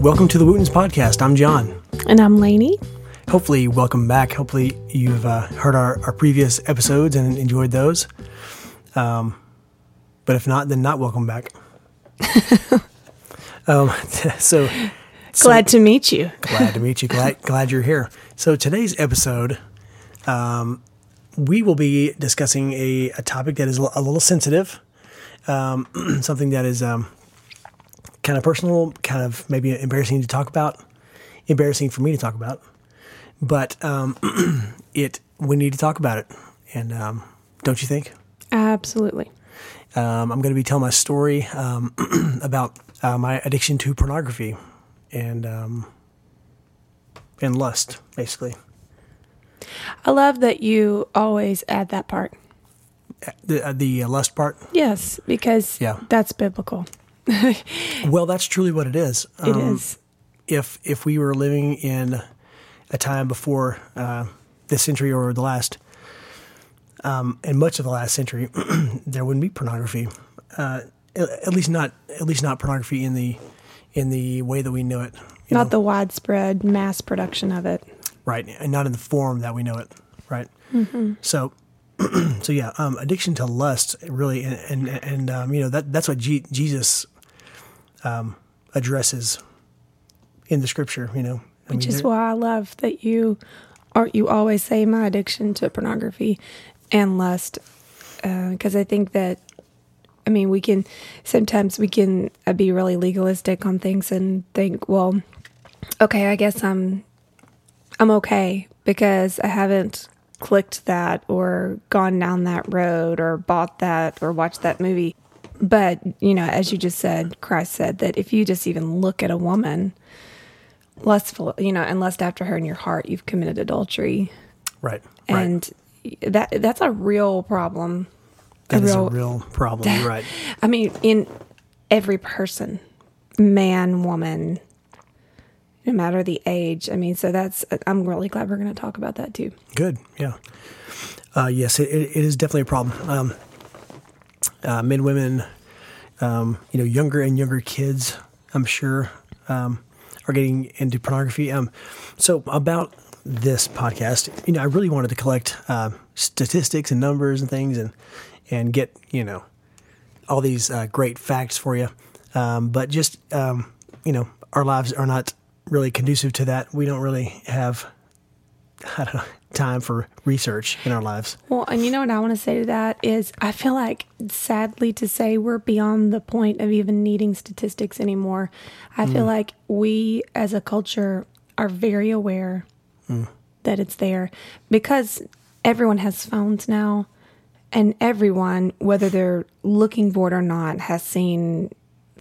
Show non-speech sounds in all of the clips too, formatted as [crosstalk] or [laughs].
Welcome to the Wootens Podcast. I'm John. And I'm Lainey. Hopefully, welcome back. Hopefully, you've uh, heard our, our previous episodes and enjoyed those. Um, but if not, then not welcome back. [laughs] um, [laughs] so, glad to meet you. glad to meet you. Glad [laughs] glad you're here. So today's episode, um, we will be discussing a, a topic that is a little sensitive, um, [clears throat] something that is um, kind of personal, kind of maybe embarrassing to talk about, embarrassing for me to talk about, but um, [clears throat] it we need to talk about it, and um, don't you think? Absolutely. Um, I'm going to be telling my story um, [clears throat] about uh, my addiction to pornography and um, and lust, basically. I love that you always add that part. The uh, the uh, lust part. Yes, because Yeah. that's biblical. [laughs] Well, that's truly what it is. It Um, is. If if we were living in a time before uh, this century or the last, um, and much of the last century, [clears throat] there wouldn't be pornography. Uh, at at least not at least not pornography in the in the way that we know it. you Not know? the widespread mass production of it. right and not in the form that we know it right so [clears throat] so yeah um, addiction to lust really and and, and um, you know that that's what G- jesus um, addresses in the scripture you know? I Which mean, is why I love that you are you always say my addiction to pornography and lust because I think that I mean we can sometimes we can uh, be really legalistic on things and think well okay I guess I'm I'm okay because I haven't clicked that or gone down that road or bought that or watched that movie but you know as you just said Christ said that if you just even look at a woman lustful, you know, and lust after her in your heart, you've committed adultery, right right and that that's a real problem. that is real- a real problem you're right [laughs] I mean, in every person, man, woman, no matter the age. I mean, so that's. I'm really glad we're going to talk about that too. Good. Yeah. Uh, yes, it, it it is definitely a problem. Um, uh, men, women, um, you know, younger and younger kids, I'm sure, um, are getting into pornography. Um, so about this podcast, you know, I really wanted to collect uh, statistics and numbers and things, and and get you know all these uh, great facts for you. Um, but just um, you know, our lives are not really conducive to that. We don't really have [laughs] I don't know, time for research in our lives. Well, and you know what I want to say to that is I feel like sadly to say we're beyond the point of even needing statistics anymore. I feel mm. like we as a culture are very aware mm. that it's there because everyone has phones now and everyone whether they're looking for it or not has seen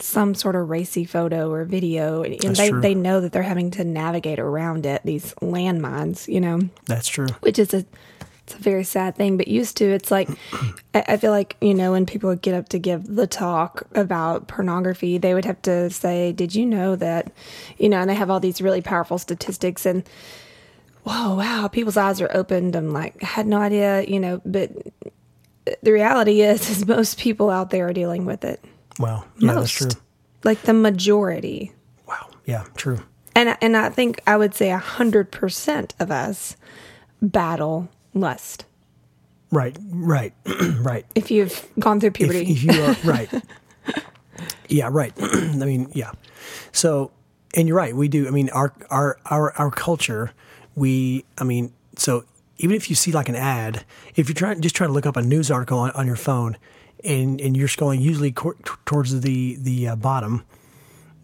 some sort of racy photo or video and That's they, true. they know that they're having to navigate around it these landmines you know That's true. which is a it's a very sad thing. But used to, it's like [clears throat] I, I feel like you know when people would get up to give the talk about pornography, they would have to say, "Did you know that?" You know, and they have all these really powerful statistics and. Whoa! Wow! People's eyes are opened. I'm like, I had no idea, you know. But the reality is, is most people out there are dealing with it. Wow. Yeah, most, that's true. like the majority. Wow. Yeah, true. And and I think I would say a hundred percent of us battle lust. Right. Right. [clears throat] right. if you've gone through If, puberty. if you are [laughs] right. yeah, right. [clears throat] I mean, yeah. So, and you're right. We do. I mean, our our our our culture. We. I mean, so even if you see like an ad, if you're trying just trying to look up a news article on, on your phone, and and you're scrolling usually t- towards the the uh, bottom,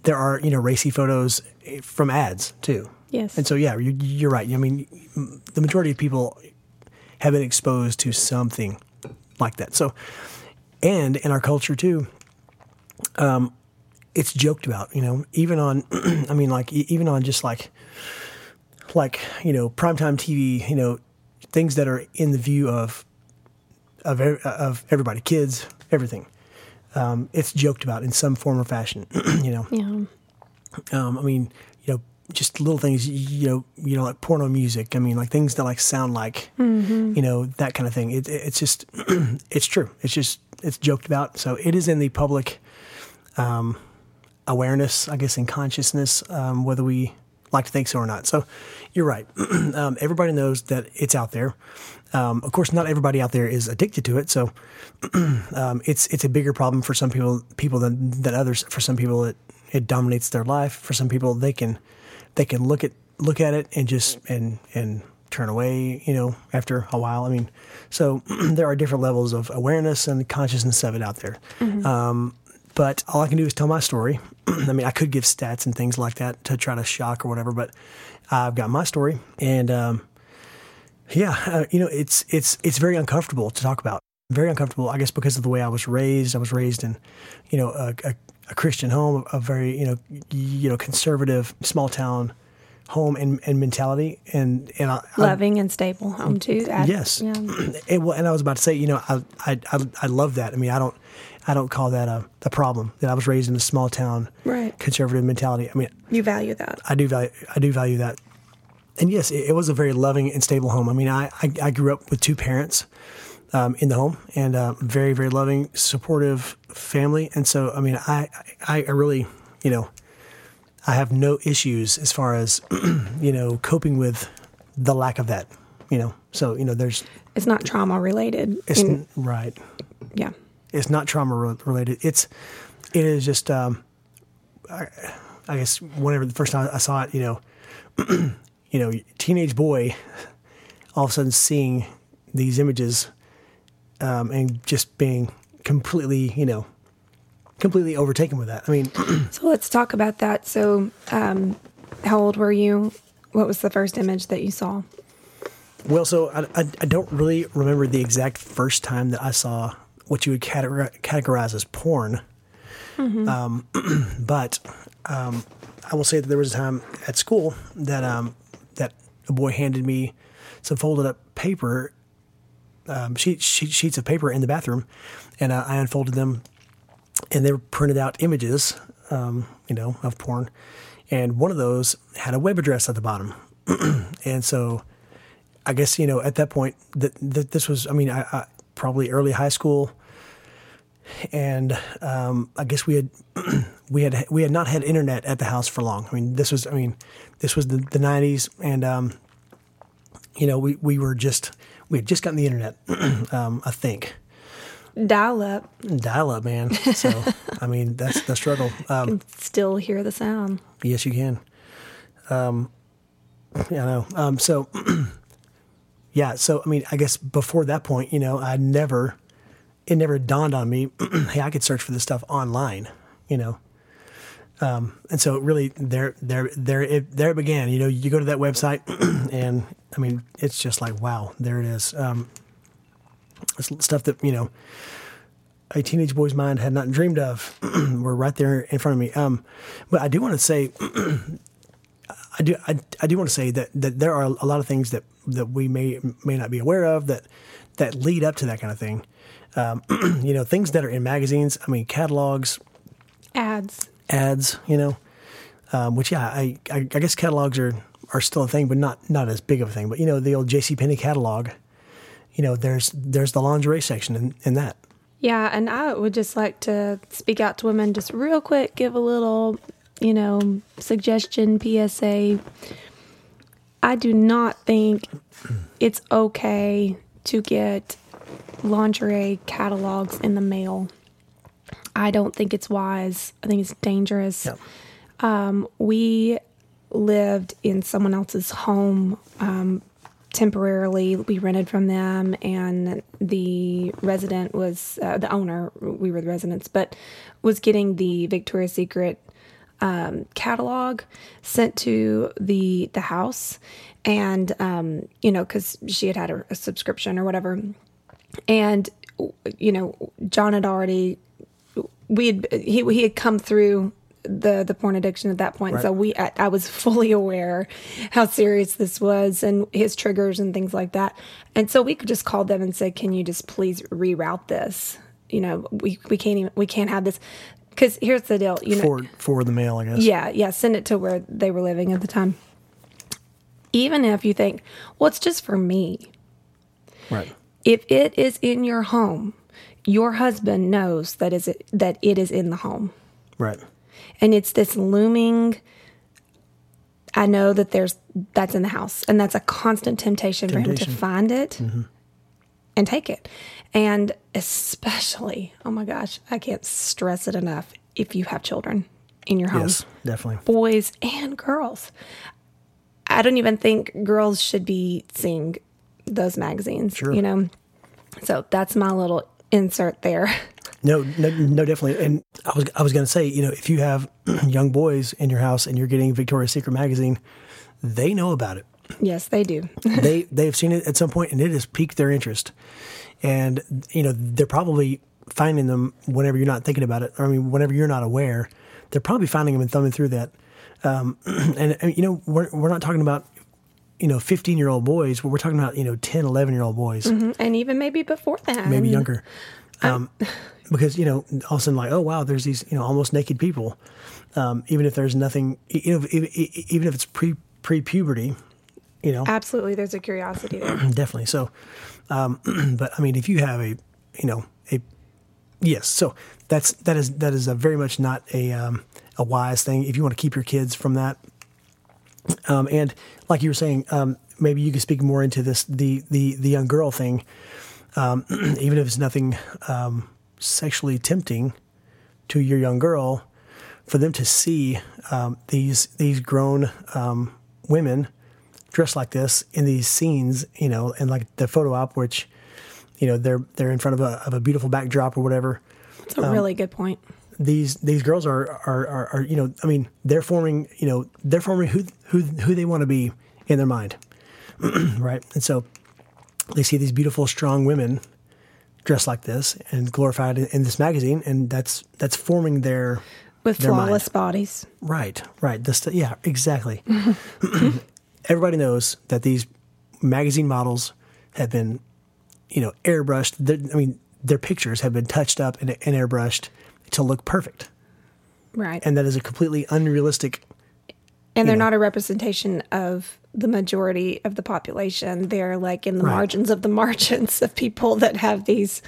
there are you know racy photos eh, from ads too. yes. And so, yeah, you're, you're right. I mean, the majority of people have been exposed to something like that. So, and in our culture too, um, it's joked about. You know, even on, [clears throat] I mean, like even on just like, like you know, primetime TV. You know, things that are in the view of of of everybody, kids, everything. Um, it's joked about in some form or fashion. [clears throat] you know, yeah. um, I mean, you know, just little things, you know, you know, like porno music. I mean, like things that like sound like, you know, that kind of thing. It, it's just, [clears throat] it's true. It's just, it's joked about. So it is in the public, um, awareness, I guess, and consciousness, um, whether we like to think so or not. So you're right. [clears throat] um, everybody knows that it's out there. Um, of course, not everybody out there is addicted to it. So [clears throat] um, it's it's a bigger problem for some people people than, than others. For some people, it, it dominates their life. For some people, they can they can look at look at it and just and and turn away. You know, after a while. I mean, so [clears throat] there are different levels of awareness and consciousness of it out there. Um, but all I can do is tell my story. [clears throat] I mean, I could give stats and things like that to try to shock or whatever, but I've got my story, and um, yeah, uh, you know, it's it's it's very uncomfortable to talk about. Very uncomfortable, I guess, because of the way I was raised. I was raised in, you know, a, a, a Christian home, a very you know, you know, conservative small town home and, and mentality, and and I, I- Loving and stable home too. Yes. Yeah. [clears throat] and, well, and I was about to say, you know, I, I, I, I love that. I mean, I don't, I don't call that a, a problem that I was raised in a small town, Right. conservative mentality. I mean, You value that. I do value, I do value that. And yes, it, it was a very loving and stable home. I mean, I, I, I grew up with two parents um, in the home and uh, very, very loving, supportive family. And so, I mean, I, I, I really, you know, I have no issues as far as, [clears throat] you know, coping with the lack of that, you know. So, you know, there's, It's not trauma related. it's And- n- right. yeah. It's not trauma re- related. It's it is just um, I, I guess whenever the first time I saw it, you know, [clears throat] you know, teenage boy, all of a sudden seeing these images, um, and just being completely, you know, completely overtaken with that. I mean, [clears throat] So let's talk about that. So, um, how old were you? What was the first image that you saw? Well, so I, I, I don't really remember the exact first time that I saw what you would categorize, as porn. Um, [clears throat] but um, I will say that there was a time at school that um, that a boy handed me some folded up paper, um, sheet, sheet, sheets of paper in the bathroom, and uh, I unfolded them, and they were printed out images, um, you know, of porn, and one of those had a web address at the bottom, [clears throat] and so. I guess you know at that point that, that this was. I mean, I, I probably early high school, and um, I guess we had [clears throat] we had we had not had internet at the house for long. I mean, this was. I mean, this was the the nineties, and um, you know, we we were just we had just gotten the internet. [clears throat] um, I think Dial up. dial up, man. So [laughs] I mean, that's the struggle. Um, Still hear the sound. Yes, you can. Um, yeah, I know. Um, so, [clears throat] yeah. So, I mean, I guess before that point, you know, I never, it never dawned on me, [clears throat] hey, I could search for this stuff online, you know. Um, and so, really, there, there, there, it, there it began. You know, you go to that website, [clears throat] and I mean, it's just like, wow, there it is. Um, it's stuff that you know a teenage boy's mind had not dreamed of [clears throat] were right there in front of me. Um, but I do want to say, I do, I, I do want to say that, that there are a lot of things that, that we may may not be aware of that that lead up to that kind of thing. Um, [clears throat] you know, things that are in magazines. I mean, catalogs, Ads. ads. You know, um, which yeah, I, I I guess catalogs are are still a thing, but not not as big of a thing. But you know, the old J.C. Penney catalog. You know, there's there's the lingerie section in, in that. Yeah, and I would just like to speak out to women just real quick, give a little, you know, suggestion, PSA. I do not think it's okay to get lingerie catalogs in the mail. I don't think it's wise. I think it's dangerous. Yeah. we lived in someone else's home um, temporarily. We rented from them, and the resident was uh, the owner. We were the residents, but was getting the Victoria's Secret um, catalog sent to the the house, and um, you know, because she had had a, a subscription or whatever, and you know, John had already we had he he had come through the the porn addiction at that point. So we I, I was fully aware how serious this was and his triggers and things like that. And so we could just call them and say, "Can you just please reroute this? You know, we we can't even we can't have this." Because here's the deal, you know. for for the mail, I guess. Yeah, yeah, send it to where they were living at the time. Even if you think, well, it's just for me. Right. If it is in your home, your husband knows that is it that it is in the home. Right. And it's this looming I know that there's that's in the house and that's a constant temptation, for him to find it mm-hmm. and take it. And especially, oh my gosh, I can't stress it enough if you have children in your home Yes, definitely. boys and girls. I don't even think girls should be seeing those magazines, Sure. you know? So that's my little insert there. No, no, no, definitely. And I was, I was going to say, you know, if you have [clears throat] young boys in your house and you're getting Victoria's Secret magazine, they know about it. yes, they do. [laughs] they they've seen it at some point and it has piqued their interest and you know they're probably finding them whenever you're not thinking about it i mean whenever you're not aware they're probably finding them and thumbing through that um, [clears throat] and, and you know we're, we're not talking about you know 15 year old boys we're talking about you know 10 11 year old boys and even maybe before that. maybe younger um, because you know all of a sudden like oh wow there's these you know almost naked people um, even if there's nothing you know even, even if it's pre pre puberty you know Absolutely, there's a curiosity there. [clears throat] definitely. So, um, [clears throat] but I mean, if you have a, you know, a, yes. So that's that is that is a very much not a um, a wise thing. If you want to keep your kids from that, um, and like you were saying, um, maybe you could speak more into this the the the young girl thing, um, [clears throat] even if it's nothing um, sexually tempting to your young girl, for them to see um, these these grown um, women dressed like this in these scenes, you know, and like the photo op, which, you know, they're they're in front of a of a beautiful backdrop or whatever. It's a really good point. These these girls are are, are are you know, I mean, they're forming, you know, they're forming who who who they want to be in their mind, [clears throat] right? And so they see these beautiful, strong women dressed like this and glorified in, in this magazine, and that's that's forming their With their mind. flawless bodies. Right, right. This, yeah, exactly. [clears throat] Everybody knows that these magazine models have been, you know, airbrushed. They're- I mean, their pictures have been touched up and, and airbrushed to look perfect, Right. And, that is a completely unrealistic. And they're know. not a representation of the majority of the population. They're like in the Right. margins of the [laughs] margins of people that have these,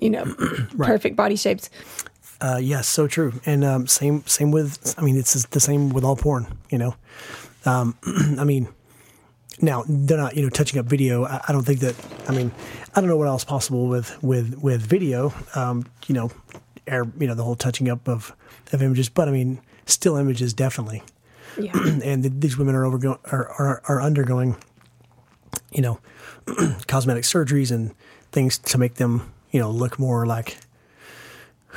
you know, [clears throat] perfect body shapes. Uh, yes, so true. And um, same, same with. I mean, it's the same with all porn. You know, um, [clears throat] I mean, now they're not you know touching up video. I, I don't think that. I mean, I don't know what else possible with with with video. Um, you know, air. You know, the whole touching up of of images. But I mean, still images definitely. Yeah. [clears throat] And th- these women are overgoing are, are are undergoing. You know, [clears throat] cosmetic surgeries and things to make them you know look more like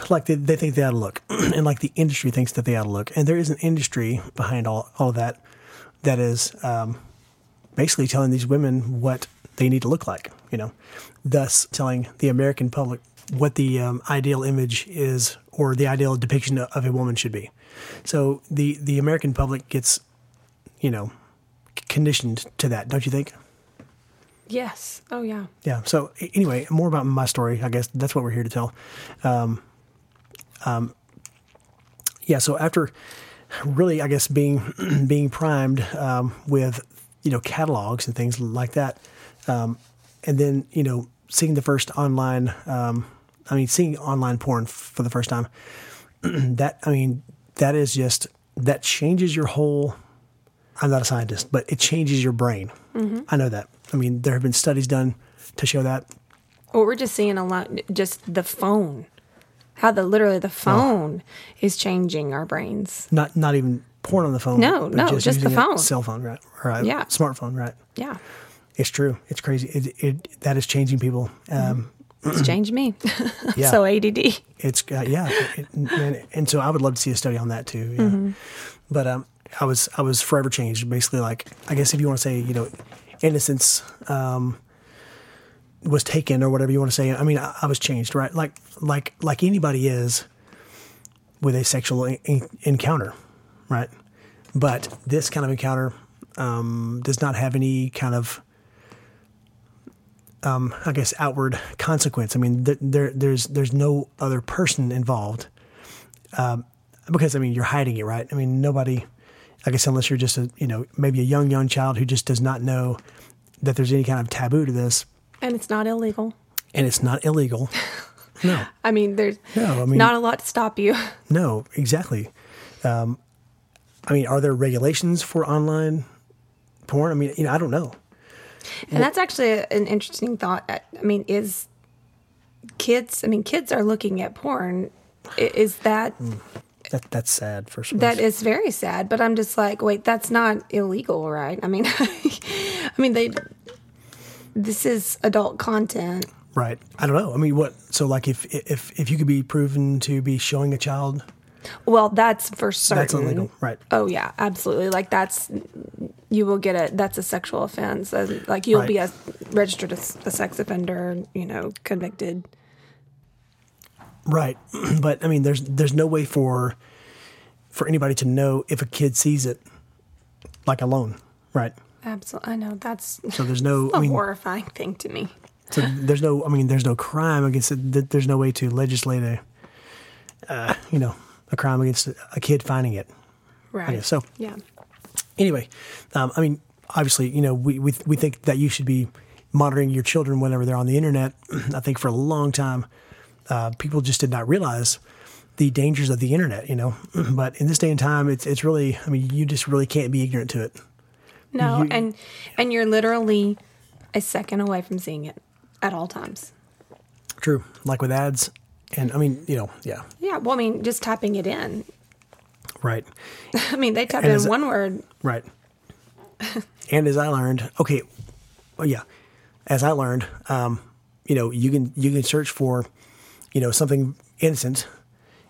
like they, they think they ought to look [clears throat] and like the industry thinks that they ought to look and there is an industry behind all, all of that that is um, basically telling these women what they need to look like you know thus telling the american public what the um, ideal image is or the ideal depiction of a woman should be so the the american public gets you know conditioned to that don't you think yes. Oh, yeah. yeah. So anyway, more about my story. I guess that's what we're here to tell. Um, um, yeah. So after really, I guess being [clears throat] being primed um, with you know catalogs and things like that, um, and then you know seeing the first online, um, I mean seeing online porn f- for the first time. [clears throat] that I mean that is just that changes your whole. I'm not a scientist, but it changes your brain. I know that. I mean, there have been studies done to show that. Well, we're just seeing a lot, just the phone, how the literally the phone is changing our brains. Not not even porn on the phone. No, but no, just the using a phone. cell phone, right? A Yeah. smartphone, right? Yeah. It's true. It's crazy. It, it that is changing people. Um, It's [clears throat] changed me. [laughs] Yeah. so ADD. it's uh, yeah, it, and, and so I would love to see a study on that too. Yeah. But um, I was I was forever changed. Basically, like I guess if you want to say you know, innocence um, was taken or whatever you want to say. I mean, I, I was changed, right? Like like like anybody is with a sexual en- encounter, right? But this kind of encounter um, does not have any kind of um, I guess outward consequence. I mean, th- there there's there's no other person involved um, because I mean you're hiding it, right? I mean nobody, I guess unless you're just a you know maybe a young young child who just does not know that there's any kind of taboo to this, And it's not illegal. and it's not illegal. [laughs] No, I mean, there's No, I mean- not a lot to stop you. [laughs] no, exactly. Um, I mean, are there regulations for online porn? I mean, you know, I don't know. And that's actually an interesting thought. I mean, is kids? I mean, kids are looking at porn. Is that hmm. That that's sad. for sure. that is very sad? But I'm just like, wait, that's not illegal, right? I mean, [laughs] I mean, they. This is adult content. right. I don't know. I mean, what? So, like, if if if you could be proven to be showing a child, Well, that's for certain. that's illegal, right? Oh yeah, absolutely. Like that's you will get a that's a sexual offense. And, like you'll Right. be a registered as a sex offender. You know, convicted. Right. [clears throat] But I mean, there's there's no way for for anybody to know if a kid sees it like alone, right? Absolutely, I know that's So there's no. [laughs] I mean, horrifying thing to me. so there's no. I mean, there's no crime against it. There's no way to legislate a, uh, you know, a crime against a kid finding it. Right. Yeah, so yeah. anyway, um, I mean, obviously, you know, we, we we think that you should be monitoring your children whenever they're on the internet. [clears throat] I think for a long time, uh, people just did not realize the dangers of the internet. You know, [clears throat] but in this day and time, it's it's really. I mean, you just really can't be ignorant to it. No, You- and and you're literally a second away from seeing it at all times. True, like with ads, and I mean, you know, yeah, Yeah. Well, I mean, just typing it in. right, [laughs] I mean, they type And in one word. right. [laughs] and as I learned, okay, well, yeah, as I learned, um, you know, you can you can search for, you know, something innocent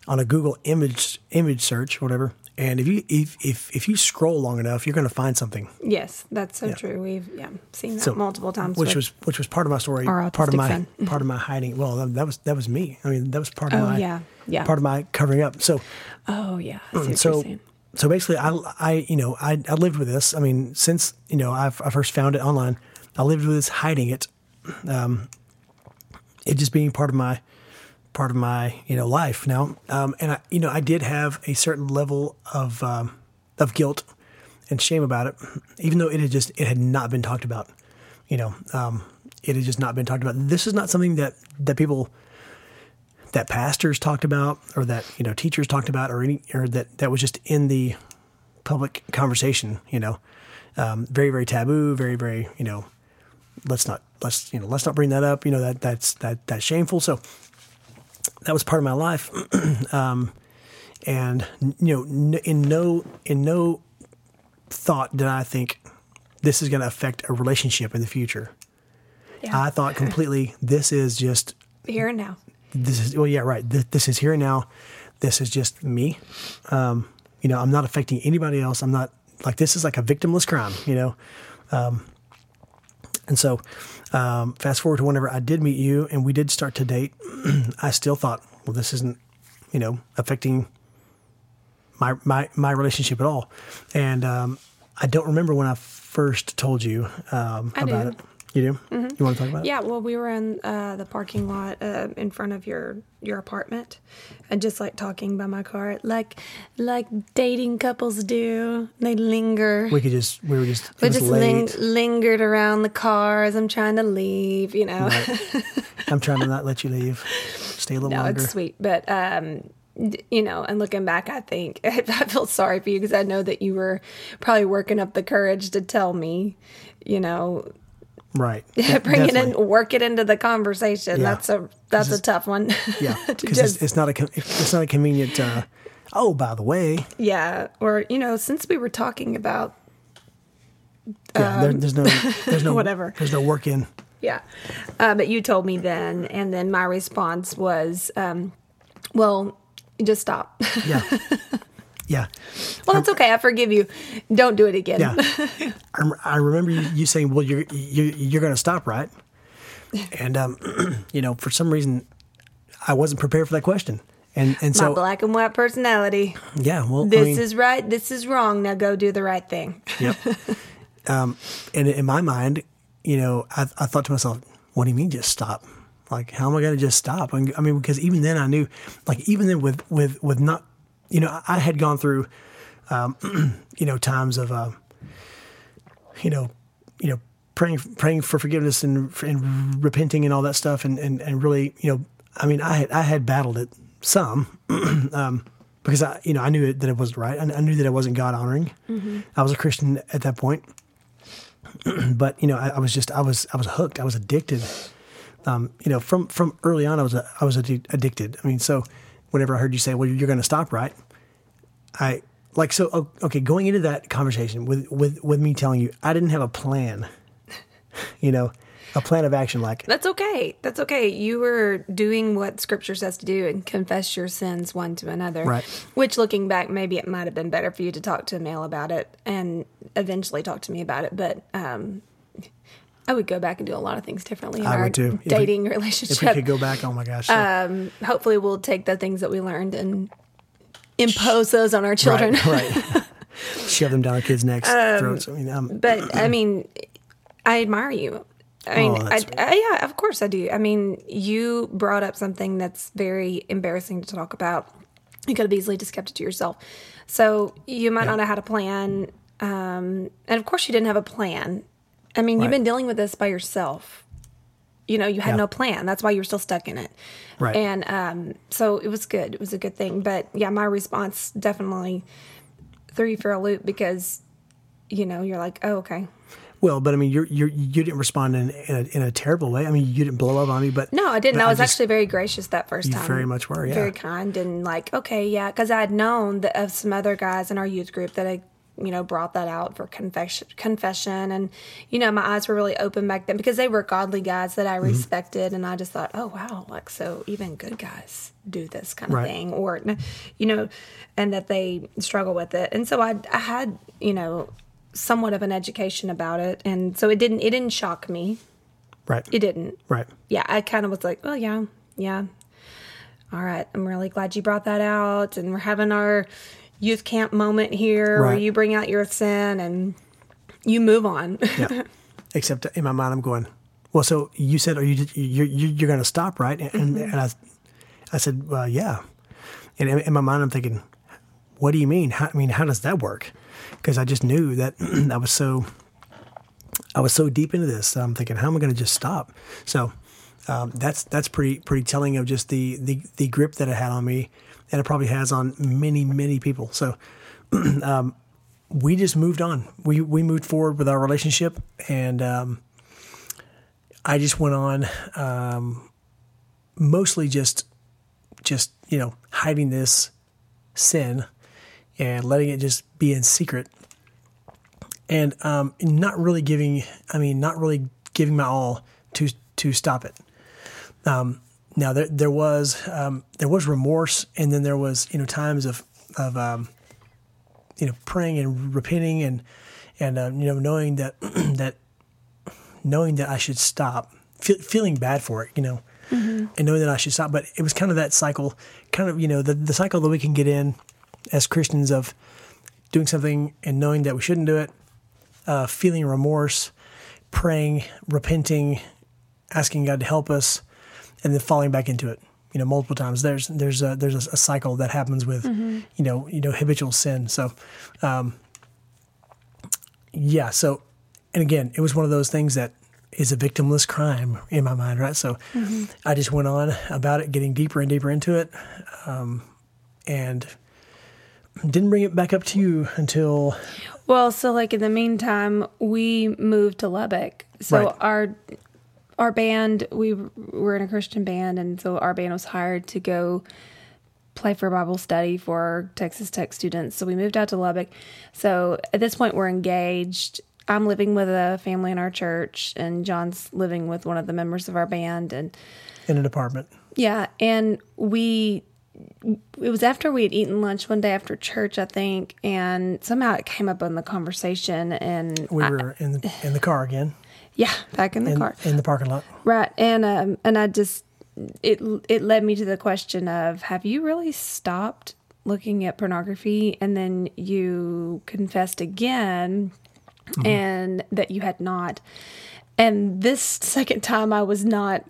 on a Google image image search or whatever, and if you if if if you scroll long enough, you're going to find something. Yes, that's so Yeah. true. We've yeah seen that So, multiple times. which was which was part of my story, part of my son. [laughs] part of my hiding. Well, that, that was that was me. I mean, that was part of Oh, my yeah, yeah. part of my covering up. So oh yeah. I see what you're so so basically I, I you know I, I lived with this i mean since you know I've, i first found it online i lived with this hiding it um, it just being part of my part of my you know life now. Um, and i you know i did have a certain level of um, of guilt and shame about it even though it had just it had not been talked about you know um, it had just not been talked about. This is not something that that people that pastors talked about or that you know teachers talked about or any or that that was just in the public conversation you know. Um, very very taboo very very you know let's not let's you know let's not bring that up. You know that that's that that's shameful. So that was part of my life. [clears throat] Um, and you know in no in no thought did I think this is going to affect a relationship in the future. Yeah. I thought completely [laughs] this is just Here and now. this is well yeah right. This, this is here and now. This is just me. Um, you know i'm not affecting anybody else. I'm not like this is like a victimless crime you know? Um, and so um, fast forward to whenever i did meet you and we did start to date [clears throat] i still thought well this isn't you know affecting my my my relationship at all and um, i don't remember when i first told you um, about do. it you do you want to talk about it Yeah, well, we were in uh, the parking lot uh, in front of your your apartment, and just like talking by my car, like like dating couples do. They linger. we could just we were just we just ling- lingered around the car as I'm trying to leave. You know, [laughs] I'm trying to not let you leave. Stay a little no, longer. it's sweet, but um, you know, and looking back, I think [laughs] I feel sorry for you because I know that you were probably working up the courage to tell me. You know, Right. [laughs] Yeah, bring it in, work it into the conversation. Yeah. That's a that's a tough one. Yeah, [laughs] because it's, it's not a it's not a convenient. Uh, oh, by the way, yeah, or you know, since we were talking about yeah, there, there's no there's [laughs] no Um, Whatever. There's no work in. yeah, uh, but you told me then, and then my response was, um, well, just stop. Yeah, yeah, well, it's okay. I forgive you. Don't do it again. yeah. [laughs] I, I remember you, you saying, "Well, you're you, are you're going to stop, right?" And um, [clears throat] you know, for some reason, I wasn't prepared for that question, and and my so black and white personality. yeah, well, This I mean, is right. This is wrong. Now go do the right thing. Yep. [laughs] um, and in my mind, you know, I, I thought to myself, what do you mean just stop? Like, how am I going to just stop? And, I mean, because even then I knew, like, even then with, with, with not, you know, I had gone through, um, [clears throat] you know, times of, uh, you know, you know, praying, praying for forgiveness and, and repenting and all that stuff. And, and, and really, you know, I mean, I had, I had battled it some, [clears throat] um, because I, you know, I knew that it wasn't right. I, I knew that it wasn't God honoring. I was a Christian at that point, [clears throat] but you know, I, I was just, I was, I was hooked. I was addicted. Um, you know, from from early on, I was, I was addic- addicted. I mean, so whenever I heard you say, "Well, you're going to stop," right? I like so. Okay, going into that conversation with with with me telling you, I didn't have a plan. [laughs] You know, a plan of action. Like, That's okay. That's okay. You were doing what Scripture says to do and confess your sins one to another. Right. Which, looking back, maybe it might have been better for you to talk to a male about it and eventually talk to me about it. But um, I would go back and do a lot of things differently in I our would too. If we- dating if we could go back, oh my gosh, um, hopefully, we'll take the things that we learned and impose those on our children. Right, right. [laughs] Shove them down our kids' necks, throats. I mean, um, but I mean, I admire you. I mean, Oh, I, I, yeah, of course I do. I mean, you brought up something that's very embarrassing to talk about. You could have easily just kept it to yourself. So you might not have had a plan, um, and of course you didn't have a plan. I mean, you've been dealing with this by yourself. You know, you had Yeah. no plan. That's why you're still stuck in it. Right. And um, so it was good. It was a good thing. But yeah, my response definitely threw you for a loop because, you know, you're like, oh, okay. well, but I mean, you're, you're, you didn't respond in, in, a, in a terrible way. I mean, you didn't blow up on me, but No, I didn't. I was just- actually very gracious that first You time. very much were, yeah. Very kind and like, okay, yeah, because I had known that of some other guys in our youth group that I, you know, brought that out for confession, confession, and you know, my eyes were really open back then because they were godly guys that I Mm-hmm. respected, and I just thought, oh wow, like so even good guys do this kind of Right. thing, or you know, and that they struggle with it, and so I, I had, you know, somewhat of an education about it, and so it didn't, it didn't shock me, right, it didn't right. yeah, I kind of was like, oh yeah, yeah. All right, I'm really glad you brought that out, and we're having our youth camp moment here where you bring out your sin and you move on. Yeah. [laughs] Except in my mind, I'm going, well, so you said, are you, you're, you're, you're going to stop, right? And, Mm-hmm. and I, I said, well, yeah. And in, in my mind, I'm thinking, what do you mean? How, I mean, how does that work? Because I just knew that [clears throat] I was so, I was so deep into this. I'm thinking, how am I going to just stop? So um, that's that's pretty pretty telling of just the, the the grip that it had on me, and it probably has on many many people. So [clears throat] we just moved on. We we moved forward with our relationship, and um, I just went on, um, mostly just just you know hiding this sin and letting it just be in secret, and um, not really giving. I mean, not really giving my all to to stop it. Um, now there there was um, there was remorse, and then there was you know times of of um, you know praying and repenting and and uh, you know knowing that [clears throat] that knowing that I should stop fe- feeling bad for it you know and knowing that I should stop. But it was kind of that cycle kind of you know the, the cycle that we can get in as Christians of doing something and knowing that we shouldn't do it uh, feeling remorse praying repenting asking God to help us and then falling back into it you know multiple times. There's there's a there's a, a cycle that happens with you know you know habitual sin. So um yeah so and again it was one of those things that is a victimless crime in my mind right? So i just went on about it getting deeper and deeper into it um and didn't bring it back up to you until well, so like in the meantime, we moved to Lubbock. So Right. our our band, we were in a Christian band, and so our band was hired to go play for Bible study for Texas Tech students. So we moved out to Lubbock. So at this point, we're engaged. I'm living with a family in our church, and John's living with one of the members of our band. And in an apartment yeah, and we it was after we had eaten lunch one day after church, I think, and somehow it came up in the conversation, and we I- were in the, in the car again yeah, back in the in, car, in the parking lot right? And um, and I just it it led me to the question of Have you really stopped looking at pornography? And then you confessed again, and that you had not. And this second time, I was not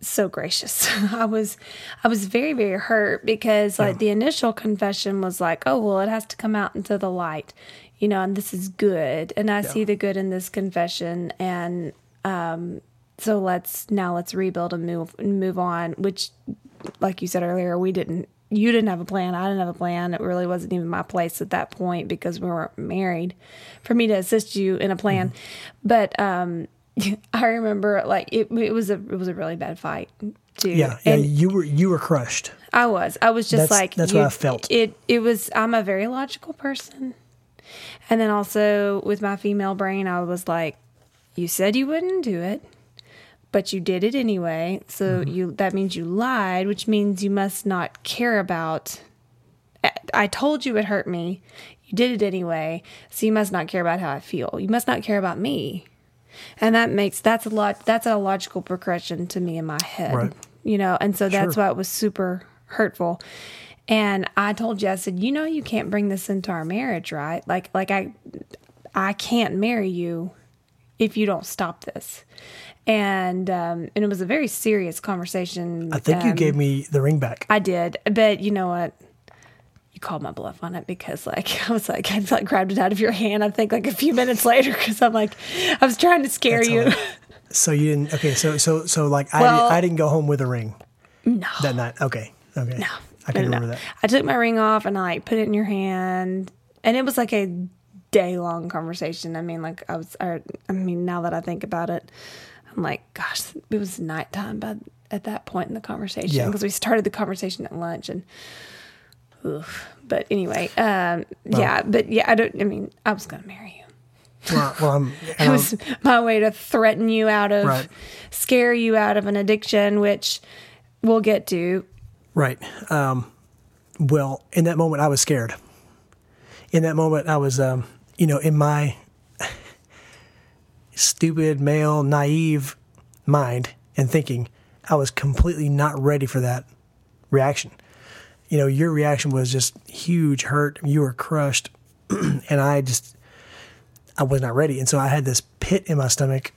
so gracious. [laughs] I was I was very very hurt because like the initial confession was like, "Oh, well, it has to come out into the light." You know, and this is good, and I see the good in this confession and um so let's now let's rebuild and move move on, which like you said earlier, we didn't you didn't have a plan. I didn't have a plan. It really wasn't even my place at that point because we weren't married for me to assist you in a plan. But um, [laughs] I remember like it, it was a it was a really bad fight too. Yeah, yeah. And you were you were crushed. I was. I was just That's- like that's you- what I felt. It it was. I'm a very logical person, and then also with my female brain, I was like, you said you wouldn't do it, but you did it anyway. So Mm-hmm. you that means you lied, which means you must not care about. I- I told you it hurt me. You did it anyway, so you must not care about how I feel. You must not care about me, and that makes that's a lot. That's a logical progression to me in my head Right. you know and so that's Sure. why it was super hurtful and i told you i said you know you can't bring this into our marriage right like like i i can't marry you if you don't stop this and um and it was a very serious conversation I think you um, gave me the ring back. i did but you know what you called my bluff on it because like [laughs] I was like I like grabbed it out of your hand. I think like a few minutes later because I'm like I was trying to scare That's you. right. So you didn't. Okay. So so so like I Well- did, I didn't go home with a ring no, that night. Okay. Okay. No. I can remember that. I took my ring off and I like put it in your hand, and it was like a day long conversation. I mean, like I was, I, I mean, now that I think about it, I'm like, gosh, it was nighttime by at that point in the conversation Yeah. because we started the conversation at lunch and. Oof. But anyway, um, yeah, but yeah, I don't. I mean, I was gonna marry you. Well, well I'm. [laughs] It was my way to threaten you out of, Right. scare you out of an addiction, which we'll get to. Right. Um, well, in that moment, I was scared. In that moment, I was, um, you know, in my [laughs] stupid, male, naive mind and thinking, I was completely not ready for that reaction. You know, your reaction was just huge hurt. You were crushed. [clears throat] and I just, I was not ready. And so I had this pit in my stomach,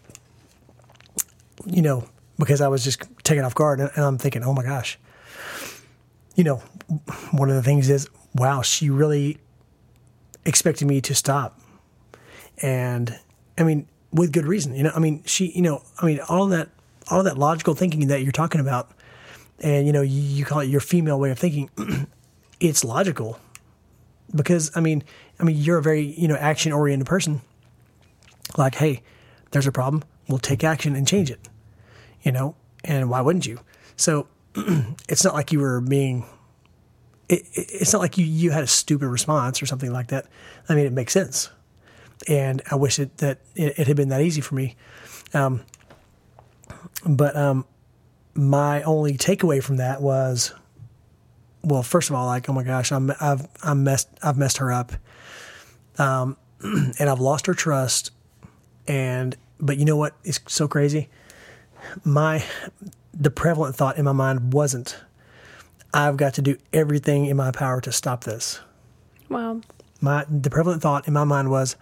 you know, because I was just taken off guard. And, and I'm thinking, oh my gosh, you know, one of the things is, wow, she really expected me to stop. And I mean, with good reason, you know, I mean, she, you know, I mean, all that, all that logical thinking that you're talking about, and, you know, you, you call it your female way of thinking, [clears throat] it's logical because, I mean, I mean, you're a very, you know, action oriented person. Like, hey, there's a problem. We'll take action and change it, you know, and why wouldn't you? So [clears throat] it's not like you were being it, it- it's not like you, you had a stupid response or something like that. I mean, it makes sense. And I wish it, that it, it had been that easy for me. Um, but um, my only takeaway from that was, well, first of all, like, oh my gosh, I'm, I've, I'm messed, I've messed her up. Um, [clears throat] and I've lost her trust. And, but you know what is so crazy? My, the prevalent thought in my mind wasn't, I've got to do everything in my power to stop this. Well, My the prevalent thought in my mind was,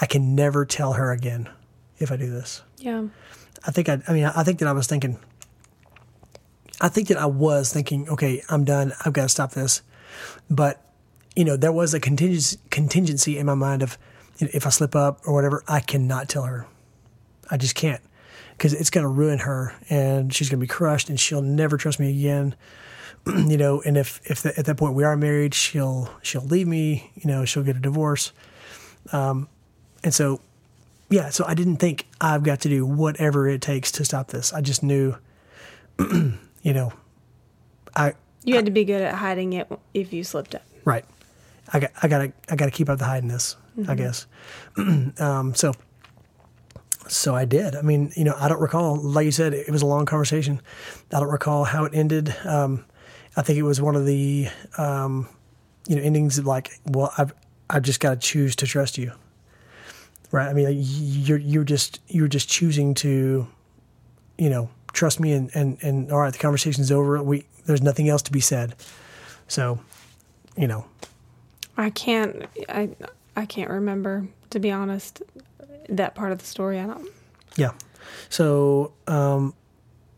I can never tell her again if I do this. yeah. I think I, I mean, I think that I was thinking, I think that I was thinking, okay, I'm done. I've got to stop this. But, you know, there was a contingency, contingency in my mind of you know, if I slip up or whatever, I cannot tell her. I just can't because it's going to ruin her and she's going to be crushed and she'll never trust me again. [clears throat] you know, and if, if the, at that point we are married, she'll, she'll leave me, you know, she'll get a divorce. Um, and so yeah, so I didn't think I've got to do whatever it takes to stop this. I just knew, [clears throat] you know, I You had to be good at hiding it if you slipped up. right. I got I gotta I gotta keep up the hiding this. I guess. [clears throat] um, so so I did. I mean, you know, I don't recall. Like you said, it was a long conversation. I don't recall how it ended. Um, I think it was one of the um, you know endings of like, well, I've I've just got to choose to trust you. Right. I mean, you're you're just you're just choosing to, you know, trust me and and and all right, the conversation's over. We there's nothing else to be said. So, you know, I can't. I I can't remember to be honest. That part of the story, I don't. Yeah. So, um,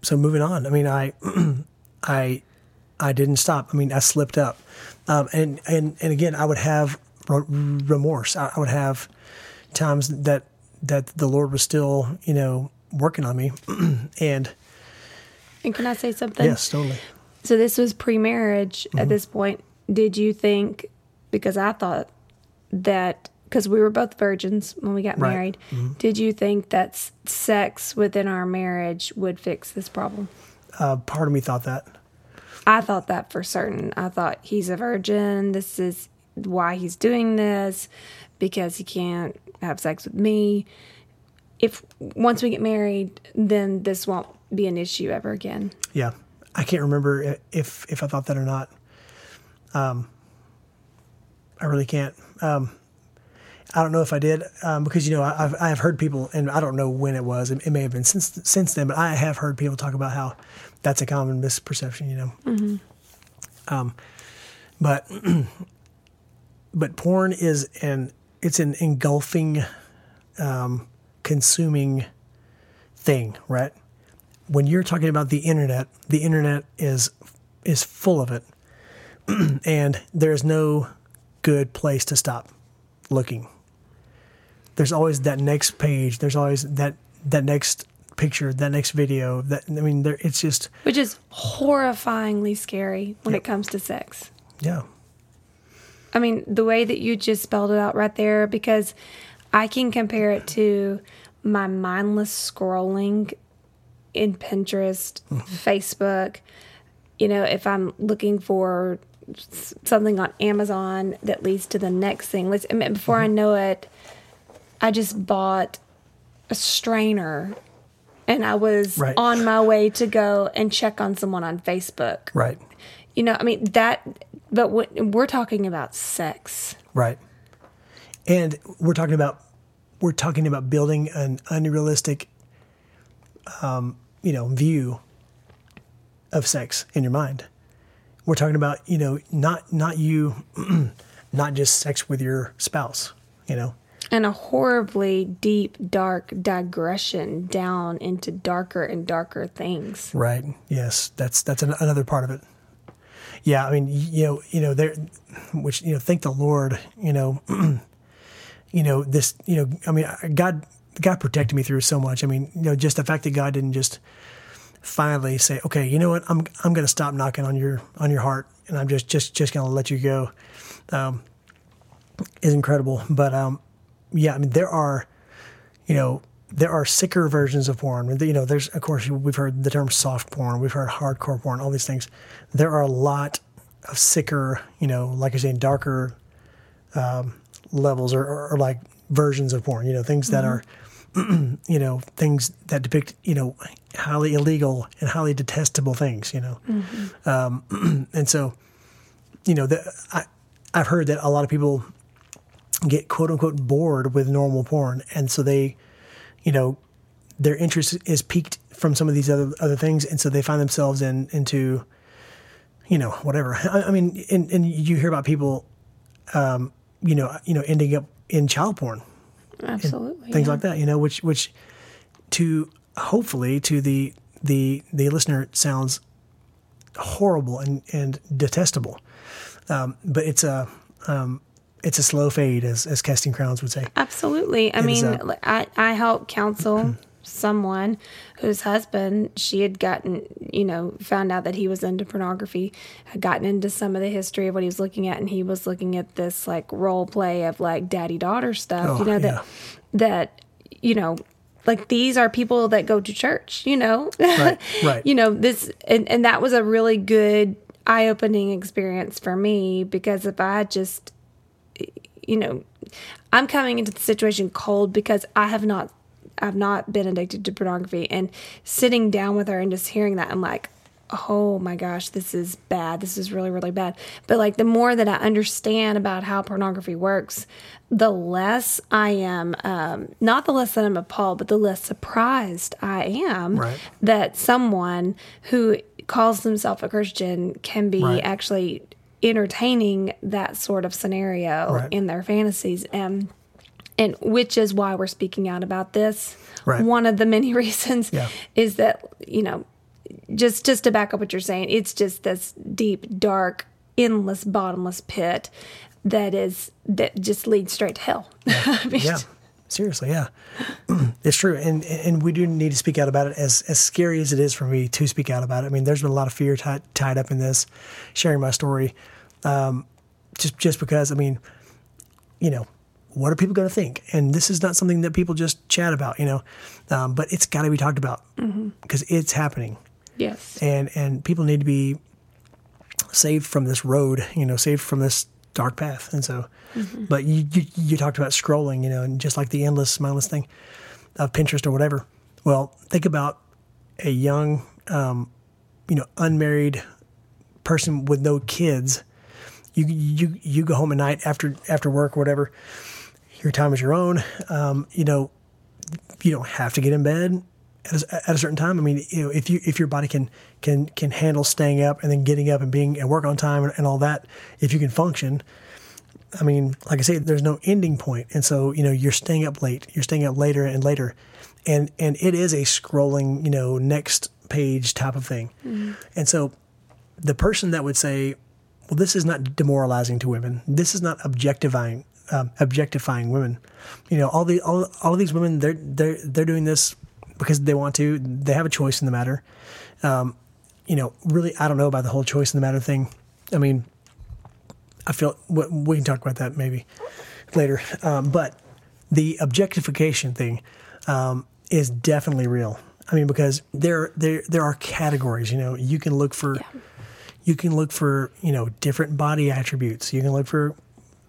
so moving on. I mean, I, [clears throat] I, I didn't stop. I mean, I slipped up, um, and and and again, I would have remorse. I, I would have times that that the Lord was still, you know, working on me, [clears throat] and And can I say something? yes, totally. So this was pre-marriage at this point. Did you think because I thought that because we were both virgins when we got Right. married, did you think that s- sex within our marriage would fix this problem? Uh, part of me thought that. I thought that for certain. I thought he's a virgin. This is why he's doing this because he can't have sex with me. If once we get married, then this won't be an issue ever again. Yeah, I can't remember if if I thought that or not. Um, I really can't. Um, I don't know if I did um, because you know I- I've I've heard people, and I don't know when it was. It, it may have been since since then, but I have heard people talk about how that's a common misperception. You know, um, but [clears throat] but porn is an it's an engulfing, um, consuming thing, right? when you're talking about the internet, the internet is is full of it, [clears throat] and there's no good place to stop looking. There's always that next page. There's always that that next picture, that next video. That I mean, there it's just Which is horrifyingly scary when Yep. it comes to sex. yeah, I mean, the way that you just spelled it out right there, because I can compare it to my mindless scrolling in Pinterest, mm-hmm. Facebook. You know, if I'm looking for something on Amazon that leads to the next thing, before I mm-hmm. know it, I just bought a strainer and I was Right. on my way to go and check on someone on Facebook. right, You know, I mean that, but we're talking about sex. right, and we're talking about we're talking about building an unrealistic, um, you know, view of sex in your mind. We're talking about you know not not you, [clears throat] not just sex with your spouse. You know, And a horribly deep, dark digression down into darker and darker things. Right. Yes, that's that's an, another part of it. Yeah, I mean, you know, you know, there, which you know, thank the Lord, you know, [clears throat] you know this, you know, I mean, God, God protected me through so much. I mean, you know, just the fact that God didn't just finally say, okay, you know what, I'm I'm going to stop knocking on your on your heart, and I'm just just just going to let you go, um, is incredible. But um, yeah, I mean, there are, you know, there are sicker versions of porn. You know, there's of course we've heard the term soft porn, we've heard hardcore porn, all these things. There are a lot of sicker, you know, like I say, darker um, levels or, or, or like versions of porn. You know, things that are, [clears throat] you know, things that depict, you know, highly illegal and highly detestable things. You know, um, [clears throat] and so, you know, the, I I've heard that a lot of people get quote unquote bored with normal porn, and so they you know, their interest is piqued from some of these other other things, and so they find themselves in into, you know, whatever. I, I mean, and, and you hear about people, um, you know, you know, ending up in child porn, Absolutely. things yeah. like that. You know, which which to hopefully to the the the listener sounds horrible and and detestable, um, but it's a um, it's a slow fade, as as Casting Crowns would say. Absolutely. I is mean, a- I, I help counsel mm-hmm. someone whose husband, she had gotten, you know, found out that he was into pornography, had gotten into some of the history of what he was looking at, and he was looking at this like role play of like daddy daughter stuff, Oh, you know, that, that, you know, like these are people that go to church, you know, Right, [laughs] right. you know, this, and, and that was a really good eye opening experience for me because if I just, you know, I'm coming into the situation cold because I have not I've not been addicted to pornography and sitting down with her and just hearing that I'm like, "Oh my gosh, this is bad. This is really really bad." But like the more that I understand about how pornography works, the less I am um not the less that I'm appalled, but the less surprised I am Right. that someone who calls themselves a Christian can be Right. actually entertaining that sort of scenario Right. in their fantasies and and which is why we're speaking out about this Right. one of the many [laughs] reasons Yeah. is that you know just just to back up what you're saying it's just this deep dark endless bottomless pit that is that just leads straight to hell [laughs] I mean, Yeah. Seriously, yeah, [clears throat] it's true, and and we do need to speak out about it. As as scary as it is for me to speak out about it, I mean, there's been a lot of fear tied tied up in this, sharing my story, um, just just because. I mean, you know, what are people going to think? And this is not something that people just chat about, you know, um, but it's got to be talked about because it's happening, Yes. and and people need to be saved from this road, you know, saved from this dark path. And so, but you, you you talked about scrolling, you know, and just like the endless, mindless thing of Pinterest or whatever. Well, think about a young, um, you know, unmarried person with no kids. You you you go home at night after after work or whatever. Your time is your own. Um, you know, you don't have to get in bed at a, at a certain time. I mean, you know, if you if your body can can can handle staying up and then getting up and being at work on time and, and all that, if you can function, I mean, like I say, there's no ending point. point, and so you know you're staying up late, you're staying up later and later, and and it is a scrolling, you know, next page type of thing, and so the person that would say, well, this is not demoralizing to women, this is not objectifying um, objectifying women, you know, all the all, all of these women they're they're they're doing this because they want to, they have a choice in the matter. Um, you know, really, I don't know about the whole choice in the matter thing. I mean, I feel we we can talk about that maybe later. Um, but the objectification thing um, is definitely real. I mean, because there there there are categories. You know, you can look for you can look for you know different body attributes. You can look for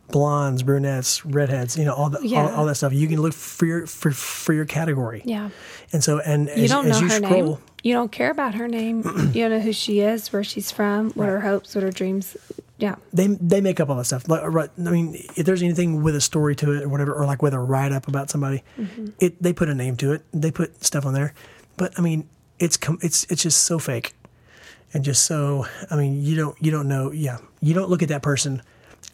blondes, brunettes, redheads. You know, all the all, Yeah. all that stuff. You can look for your for for your category. Yeah. And so, and You as, don't know you her scroll, name. You don't care about her name. [clears throat] you don't know who she is, where she's from, what her hopes, what her dreams. Yeah. they they make up all that stuff. Like, right, I mean, if there's anything with a story to it or whatever, or like with a write up about somebody, Mm-hmm. it they put a name to it. They put stuff on there. But I mean, it's com- it's it's just so fake, and just so I mean, you don't you don't know. Yeah, you don't look at that person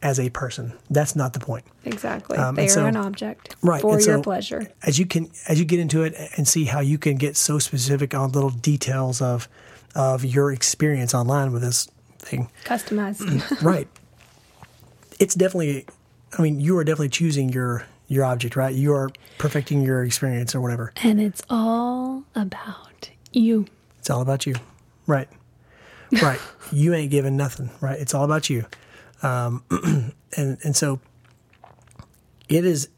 as a person. That's not the point. Exactly. Um, they are so- an object Right, for your so- pleasure. As you can as you get into it and see how you can get so specific on little details of of your experience online with this thing. Customized. [laughs] right. It's definitely. I mean, you are definitely choosing your your object, right? You are perfecting your experience or whatever. and it's all about you. It's all about you, right? [laughs] Right. you ain't giving nothing, right? It's all about you, um, [clears throat] and and so it is.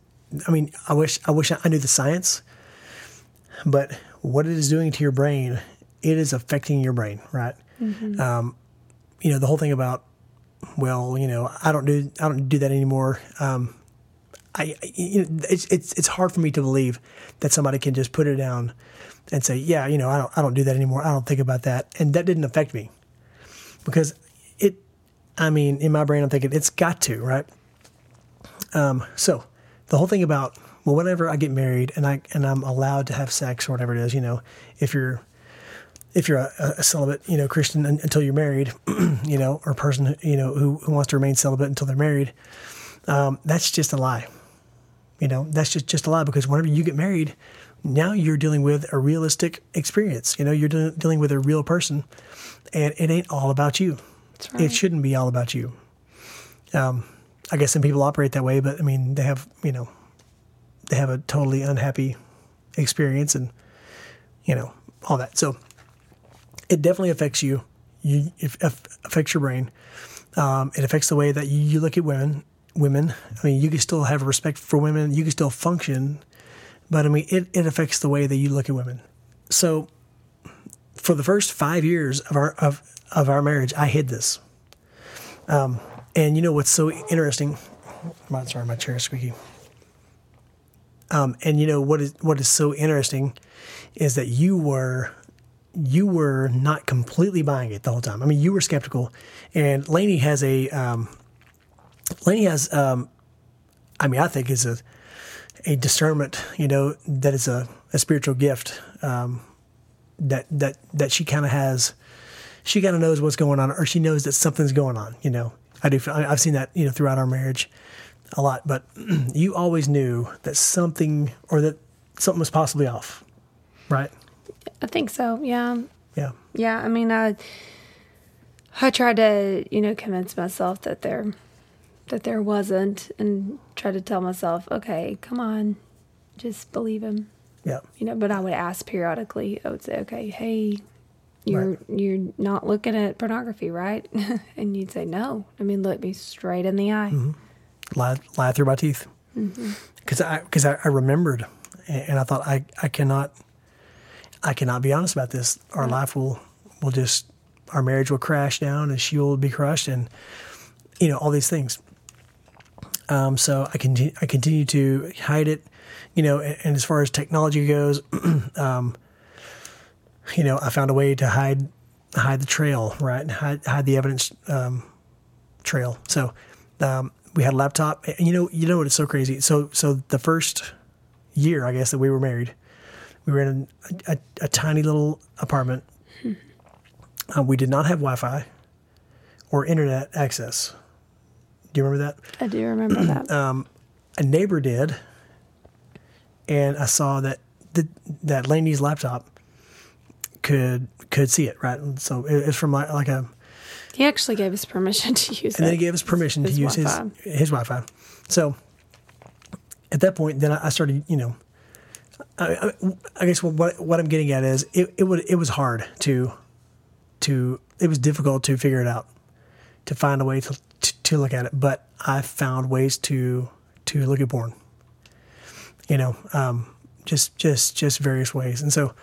I mean, I wish I wish I knew the science, but what it is doing to your brain, it is affecting your brain, right? Um, you know, the whole thing about well, you know, I don't do I don't do that anymore. Um, I, I- you know, it's it's it's hard for me to believe that somebody can just put it down and say, yeah, you know, I don't I don't do that anymore. I don't think about that, and that didn't affect me because it. I mean, in my brain, I'm thinking it's got to right. Um, so the whole thing about well, whenever I get married and I and I'm allowed to have sex or whatever it is, you know, if you're if you're a, a celibate, you know, Christian until you're married, [clears throat] you know, or a person, you know, who, who wants to remain celibate until they're married, um, that's just a lie. You know, that's just, just a lie because whenever you get married, now you're dealing with a realistic experience. You know, you're de- dealing with a real person, and it ain't all about you. Right. It shouldn't be all about you. Um, I guess some people operate that way, but I mean, they have, you know, they have a totally unhappy experience and, you know, all that. So it definitely affects you. You it affects your brain. Um, it affects the way that you, you look at women. Women. I mean, you can still have respect for women. You can still function, but I mean, it, it affects the way that you look at women. So, for the first five years of our of of our marriage, I hid this. Um, and you know what's so interesting? My, sorry, my chair is squeaky. Um, and you know what is what is so interesting is that you were you were not completely buying it the whole time. I mean, you were skeptical, and Lainey has a um, Lainey has um, I mean, I think is a a discernment. You know, that is a, a spiritual gift um, that that that she kind of has. She kind of knows what's going on, or she knows that something's going on. You know, I do. I've seen that you know throughout our marriage a lot, but [clears throat] you always knew that something or that something was possibly off, right? I think so. Yeah. Yeah. Yeah. I mean, I I tried to you know convince myself that there that there wasn't, and try to tell myself, okay, come on, just believe him. Yeah. You know, but I would ask periodically. I would say, okay, hey, you're you're not looking at pornography, right? [laughs] and you'd say, no. I mean, look me straight in the eye. Mm-hmm. lie, lie through my teeth. Mm-hmm. Because I, because I, I remembered, and, I thought I, I cannot, I cannot be honest about this. Our mm-hmm. life will, will just, our marriage will crash down, and she will be crushed, and you know all these things. Um, so I continue, I continue to hide it, you know. And, and as far as technology goes, [clears throat] um, you know, I found a way to hide, hide the trail, right, and hide, hide the evidence um, trail. So um, we had a laptop, and you know, you know what? It's so crazy. So, so the first year, I guess, that we were married, we were in a, a, a tiny little apartment. Uh, we did not have Wi-Fi or internet access. Do you remember that? I do remember that. [clears throat] A neighbor did, and I saw that the, that Laney's laptop could could see it, right? And so it, it's from like, like a he actually gave us permission [laughs] to use it. and then he gave us permission His to use Wi-Fi. his his Wi-Fi. So at that point, then I I started, you know, I, I, I guess what what I'm getting at is it it would it was hard to to it was difficult to figure it out to find a way to to, to look at it, but I found ways to to look at porn. You know, um, just just just various ways, and so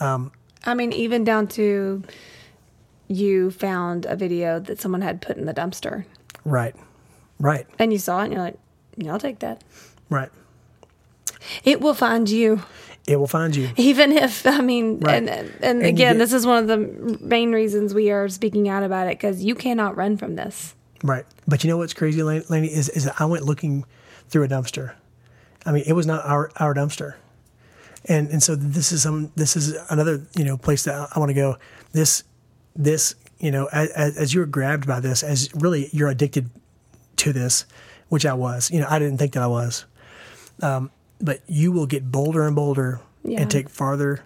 I mean, even down to you found a video that someone had put in the dumpster, right, right, and you saw it, and you're like, "Yeah, "I'll take that." right. It will find you, It will find you. even if I mean, Right. and and, And again, get- this is one of the main reasons we are speaking out about it because you cannot run from this. Right. But you know what's crazy, Lan- Laney, is, is that I went looking through a dumpster. I mean, it was not our, our dumpster. And and so this is some this is another, you know, place that I, want to go. This this, you know, as, as you're grabbed by this, as really you're addicted to this, which I was. You know, I didn't think that I was. Um, but you will get bolder and bolder Yeah. and take farther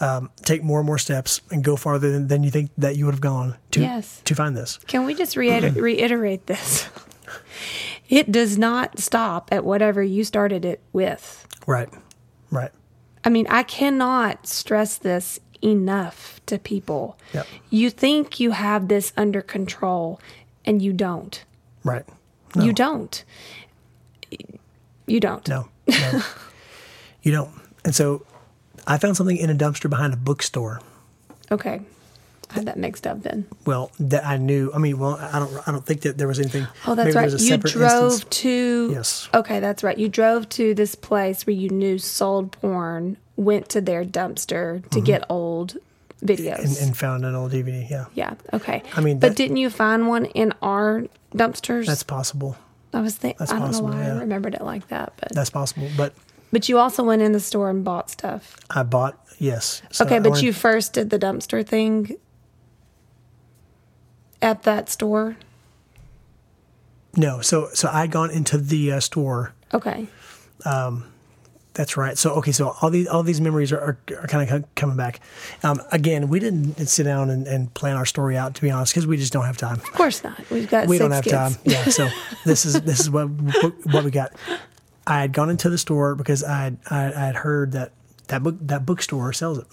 um, take more and more steps and go farther than, than you think that you would have gone to Yes. to find this. Can we just reiter- reiterate this? [laughs] It does not stop at whatever you started it with. Right. Right. I mean, I cannot stress this enough to people. Yep. You think you have this under control, and you don't. Right. You don't. You don't. No, no. you don't. And so I found something in a dumpster behind a bookstore. [laughs] Okay. I had that mixed up then. Well, that I knew. I mean, well, I don't. I don't think that there was anything. Oh, that's right. was a You drove instance. to. Yes. Okay, that's right. You drove to this place where you knew sold porn, went to their dumpster to get old videos. Mm-hmm. and, and found an old DVD. Yeah, yeah. Okay. I mean, but didn't you find one in our dumpsters? that's possible. I was thinking. that's I don't possible, know why yeah. I remembered it like that, but That's possible. But but you also went in the store and bought stuff. I bought. Yes. So Okay, but wanted- you first did the dumpster thing at that store. No. So so I'd gone into the uh, store. Okay. Um, That's right. So okay, so all these all these memories are, are, are kind of coming back. Um, again, we didn't sit down and, and plan our story out to be honest, because we just don't have time. Of course not. We've got we six don't have kids. time. Yeah. So [laughs] this is this is what what we got. I had gone into the store because I had, I, I had heard that that book that bookstore sells it.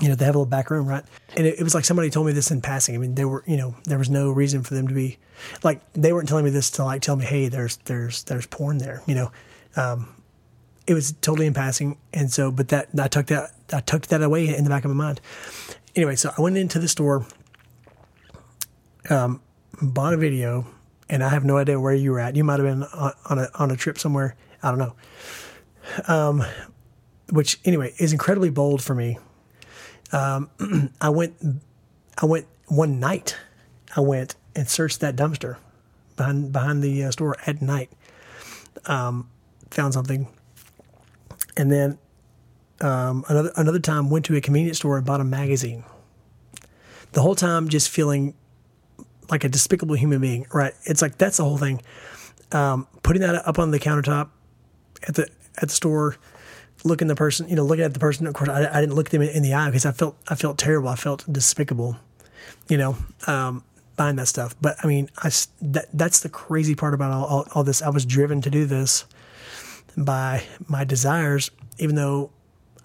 You know, they have a little back room, right? And it, it was like somebody told me this in passing. I mean, they were, you know, there was no reason for them to be like they weren't telling me this to like tell me, hey, there's there's there's porn there. You know, um, it was totally in passing, and so but that I tucked that I tucked that away in the back of my mind. Anyway, so I went into the store bought a video, and I have no idea where you were at. You might have been on, on a on a trip somewhere. I don't know. Um, which anyway is incredibly bold for me. Um, [clears throat] I went, I went one night. I went and searched that dumpster behind behind the uh, store at night. Um, found something, and then um, another another time went to a convenience store and bought a magazine. The whole time, just feeling like a despicable human being, right? It's like that's the whole thing. Um, putting that up on the countertop at the at the store, looking the person, you know, looking at the person. Of course, I, I didn't look them in, in the eye because I felt I felt terrible. I felt despicable, you know, um, buying that stuff. But I mean, I that that's the crazy part about all, all, all this. I was driven to do this by my desires, even though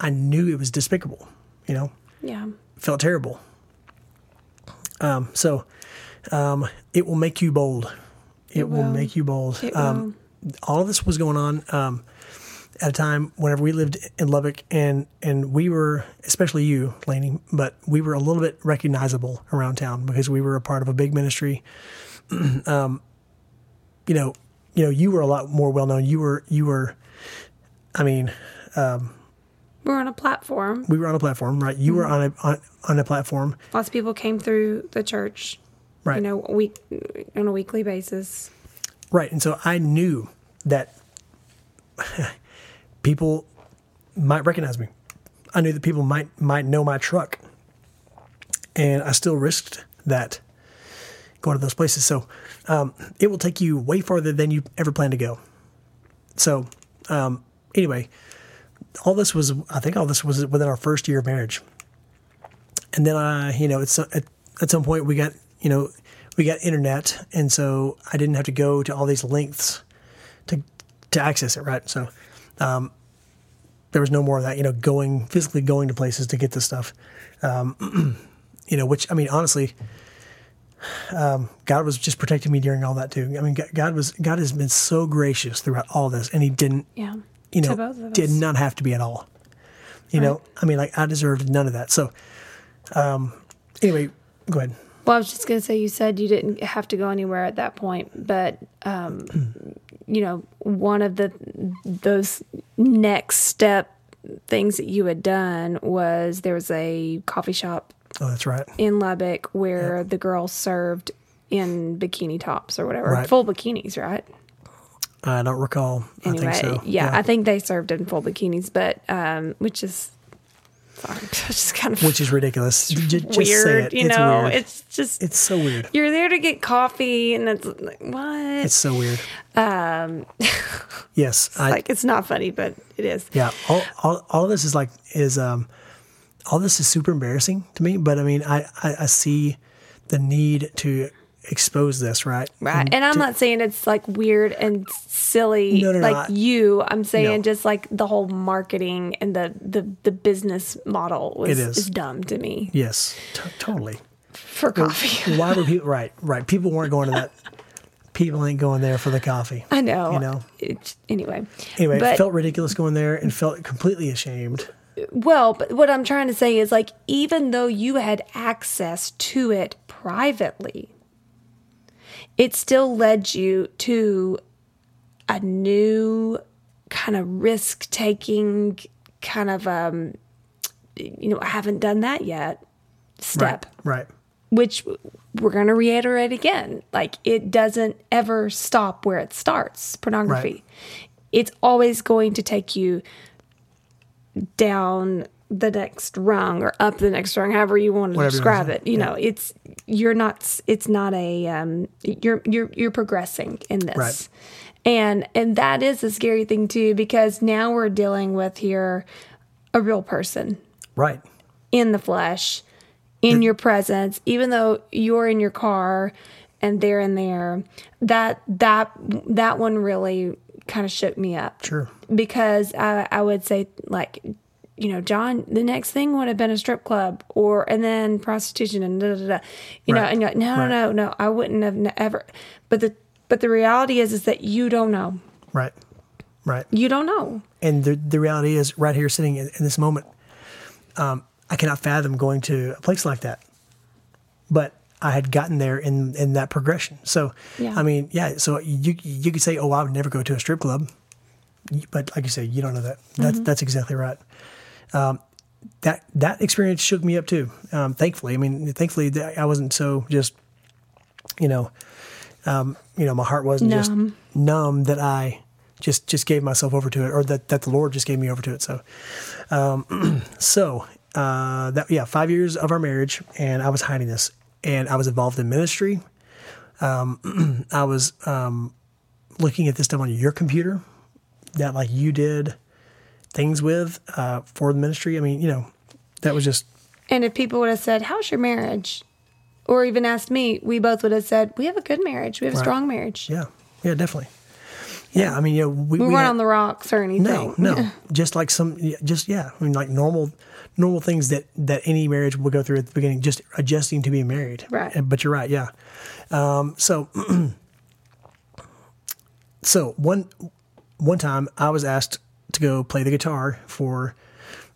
I knew it was despicable. You know, Yeah. felt terrible. Um, so um, it will make you bold. It, It will. will. make you bold. It um, all of this was going on um, at a time whenever we lived in Lubbock, and and we were, especially you, Laney, but we were a little bit recognizable around town because we were a part of a big ministry. [clears throat] um, you know, you know, you were a lot more well known. You were, you were. I mean, we were on a platform. we were on a platform, right? You were on a on, on a platform, Lots of people came through the church, right? you know, week on a weekly basis. Right. And so I knew that people might recognize me. I knew that people might might know my truck. And I still risked that going to those places. So um, it will take you way farther than you ever plan to go. So um, anyway, all this was I think all this was within our first year of marriage. And then I, you know, it's at, at some point we got, you know, we got internet, and so I didn't have to go to all these lengths to to access it, right? So um, there was no more of that, you know, going physically going to places to get this stuff. Um, [clears throat] you know, which I mean, honestly, um, God was just protecting me during all that too. I mean, God- was God has been so gracious throughout all this, and He didn't, Yeah. you know, did not have to be at all. You know, I mean, like I deserved none of that. So, um, anyway, go ahead. Well, I was just going to say, you said you didn't have to go anywhere at that point, but um, [clears throat] you know, one of the those next step things that you had done was there was a coffee shop Oh, that's right. in Lubbock where the girls served in bikini tops or whatever, Right. full bikinis, right? I don't recall. Anyway, I think so. yeah, I think they served in full bikinis, but um, which is sorry, [laughs] just kind of which is ridiculous. Just say weird, it. you it's know. weird. It's just It's so weird. you're there to get coffee, and it's like what? It's so weird. um, [laughs] Yes, I like it's not funny, but it is. yeah. All, all all of this is like is um all this is super embarrassing to me. But I mean, I I, I see the need to expose this, right? Right. And I'm to- not saying it's like weird and silly No, no, no, like I- you. I'm saying No. just like the whole marketing and the the, the business model was is. is dumb to me Yes, t- totally. for coffee. [laughs] Why were people right? Right. People weren't going to that. People ain't going there for the coffee. I know. You know. It, anyway. Anyway, but it felt ridiculous going there and felt completely ashamed. well, but what I'm trying to say is like even though you had access to it privately, it still led you to a new kind of risk taking kind of um you know, I haven't done that yet step Right. Right. which we're going to reiterate again like it doesn't ever stop where it starts pornography Right. it's always going to take you down the next rung or up the next rung however you want to Whatever describe it you know it's you're not it's not a um you're you're you're progressing in this Right. and and that is a scary thing too because now we're dealing with here a real person Right. in the flesh, in your presence, even though you're in your car and they're in there. That that that one really kind of shook me up. Sure. Because I I would say like you know, John, the next thing would have been a strip club or and then prostitution and da da da. You know, and you're like, no, Right. no, no, no, I wouldn't have ever. But the but the reality is is that you don't know. Right. Right. You don't know. And the the reality is, right here, sitting in, in this moment, um, I cannot fathom going to a place like that. But I had gotten there in in that progression. So, Yeah. I mean, yeah. So you you could say, oh, I would never go to a strip club, but like you say, you don't know that. That's that's exactly right. Um, that that experience shook me up too. Um, thankfully, I mean, thankfully, I wasn't so just, you know, um, you know, my heart wasn't just Numb. numb that I just just gave myself over to it, or that that the Lord just gave me over to it. So, um, [clears throat] so uh, that yeah, five years of our marriage, and I was hiding this, and I was involved in ministry. Um, [clears throat] I was um, looking at this stuff on your computer that like you did things with uh, for the ministry. I mean, you know, that was just And if people would have said, "How's your marriage?" or even asked me, we both would have said, "We have a good marriage. We have a strong marriage." Yeah, yeah, definitely. Yeah, I mean, you know, we, We, we weren't had- on the rocks or anything. No, no, [laughs] just like some, just yeah, I mean, like normal, normal things that that any marriage will go through at the beginning, just adjusting to being married. Right. But you're right, yeah. Um, so, [clears throat] so one one time I was asked to go play the guitar for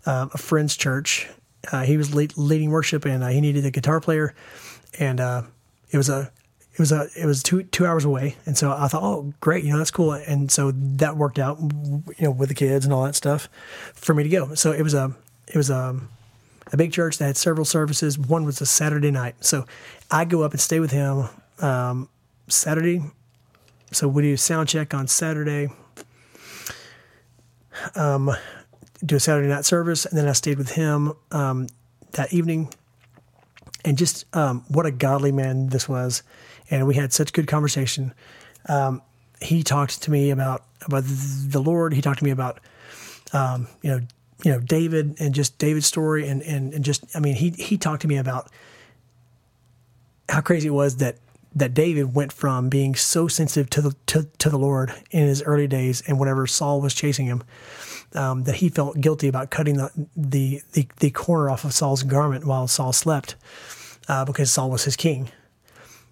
um, a friend's church. Uh, he was lead, leading worship, and uh, he needed a guitar player, and uh, it was a it was a it was two two hours away, and so I thought, oh, great, you know, that's cool, and so that worked out, you know, with the kids and all that stuff, for me to go. So it was a it was a a big church that had several services. One was a Saturday night, so I go up and stay with him um, Saturday. So we do sound check on Saturday. Um, do a Saturday night service, and then I stayed with him um, that evening. And just um, what a godly man this was, and we had such good conversation. Um, he talked to me about about the Lord. He talked to me about um, you know you know David and just David's story, and and, and just I mean he he talked to me about how crazy it was that that David went from being so sensitive to the to, to the Lord in his early days, and whenever Saul was chasing him, um, that he felt guilty about cutting the, the the the corner off of Saul's garment while Saul slept, uh, because Saul was his king.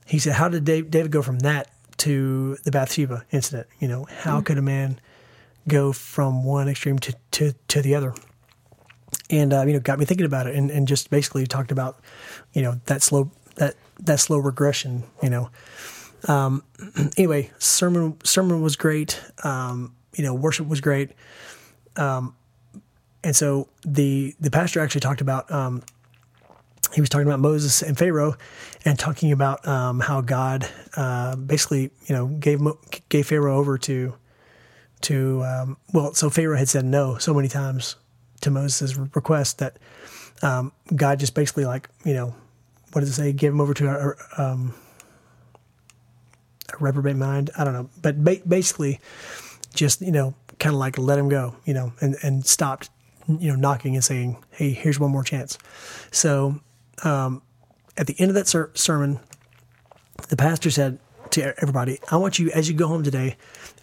He said, "How did Dave, David go from that to the Bathsheba incident? You know, how could a man go from one extreme to to, to the other?" And uh, you know, got me thinking about it, and, and just basically talked about, you know, that slow that that slow regression. You know, um, [clears throat] anyway, sermon sermon was great. Um, you know, worship was great. Um, and so the the pastor actually talked about um, he was talking about Moses and Pharaoh, and talking about um, how God uh, basically you know gave gave Pharaoh over to to um, well, so Pharaoh had said no so many times to Moses' request that God just basically like you know what does it say? Give him over to a, um, a reprobate mind. I don't know, but ba- basically just you know kind of like let him go, you know, and and stopped you know knocking and saying, hey, here's one more chance. So um, at the end of that ser- sermon, the pastor said to everybody, I want you as you go home today,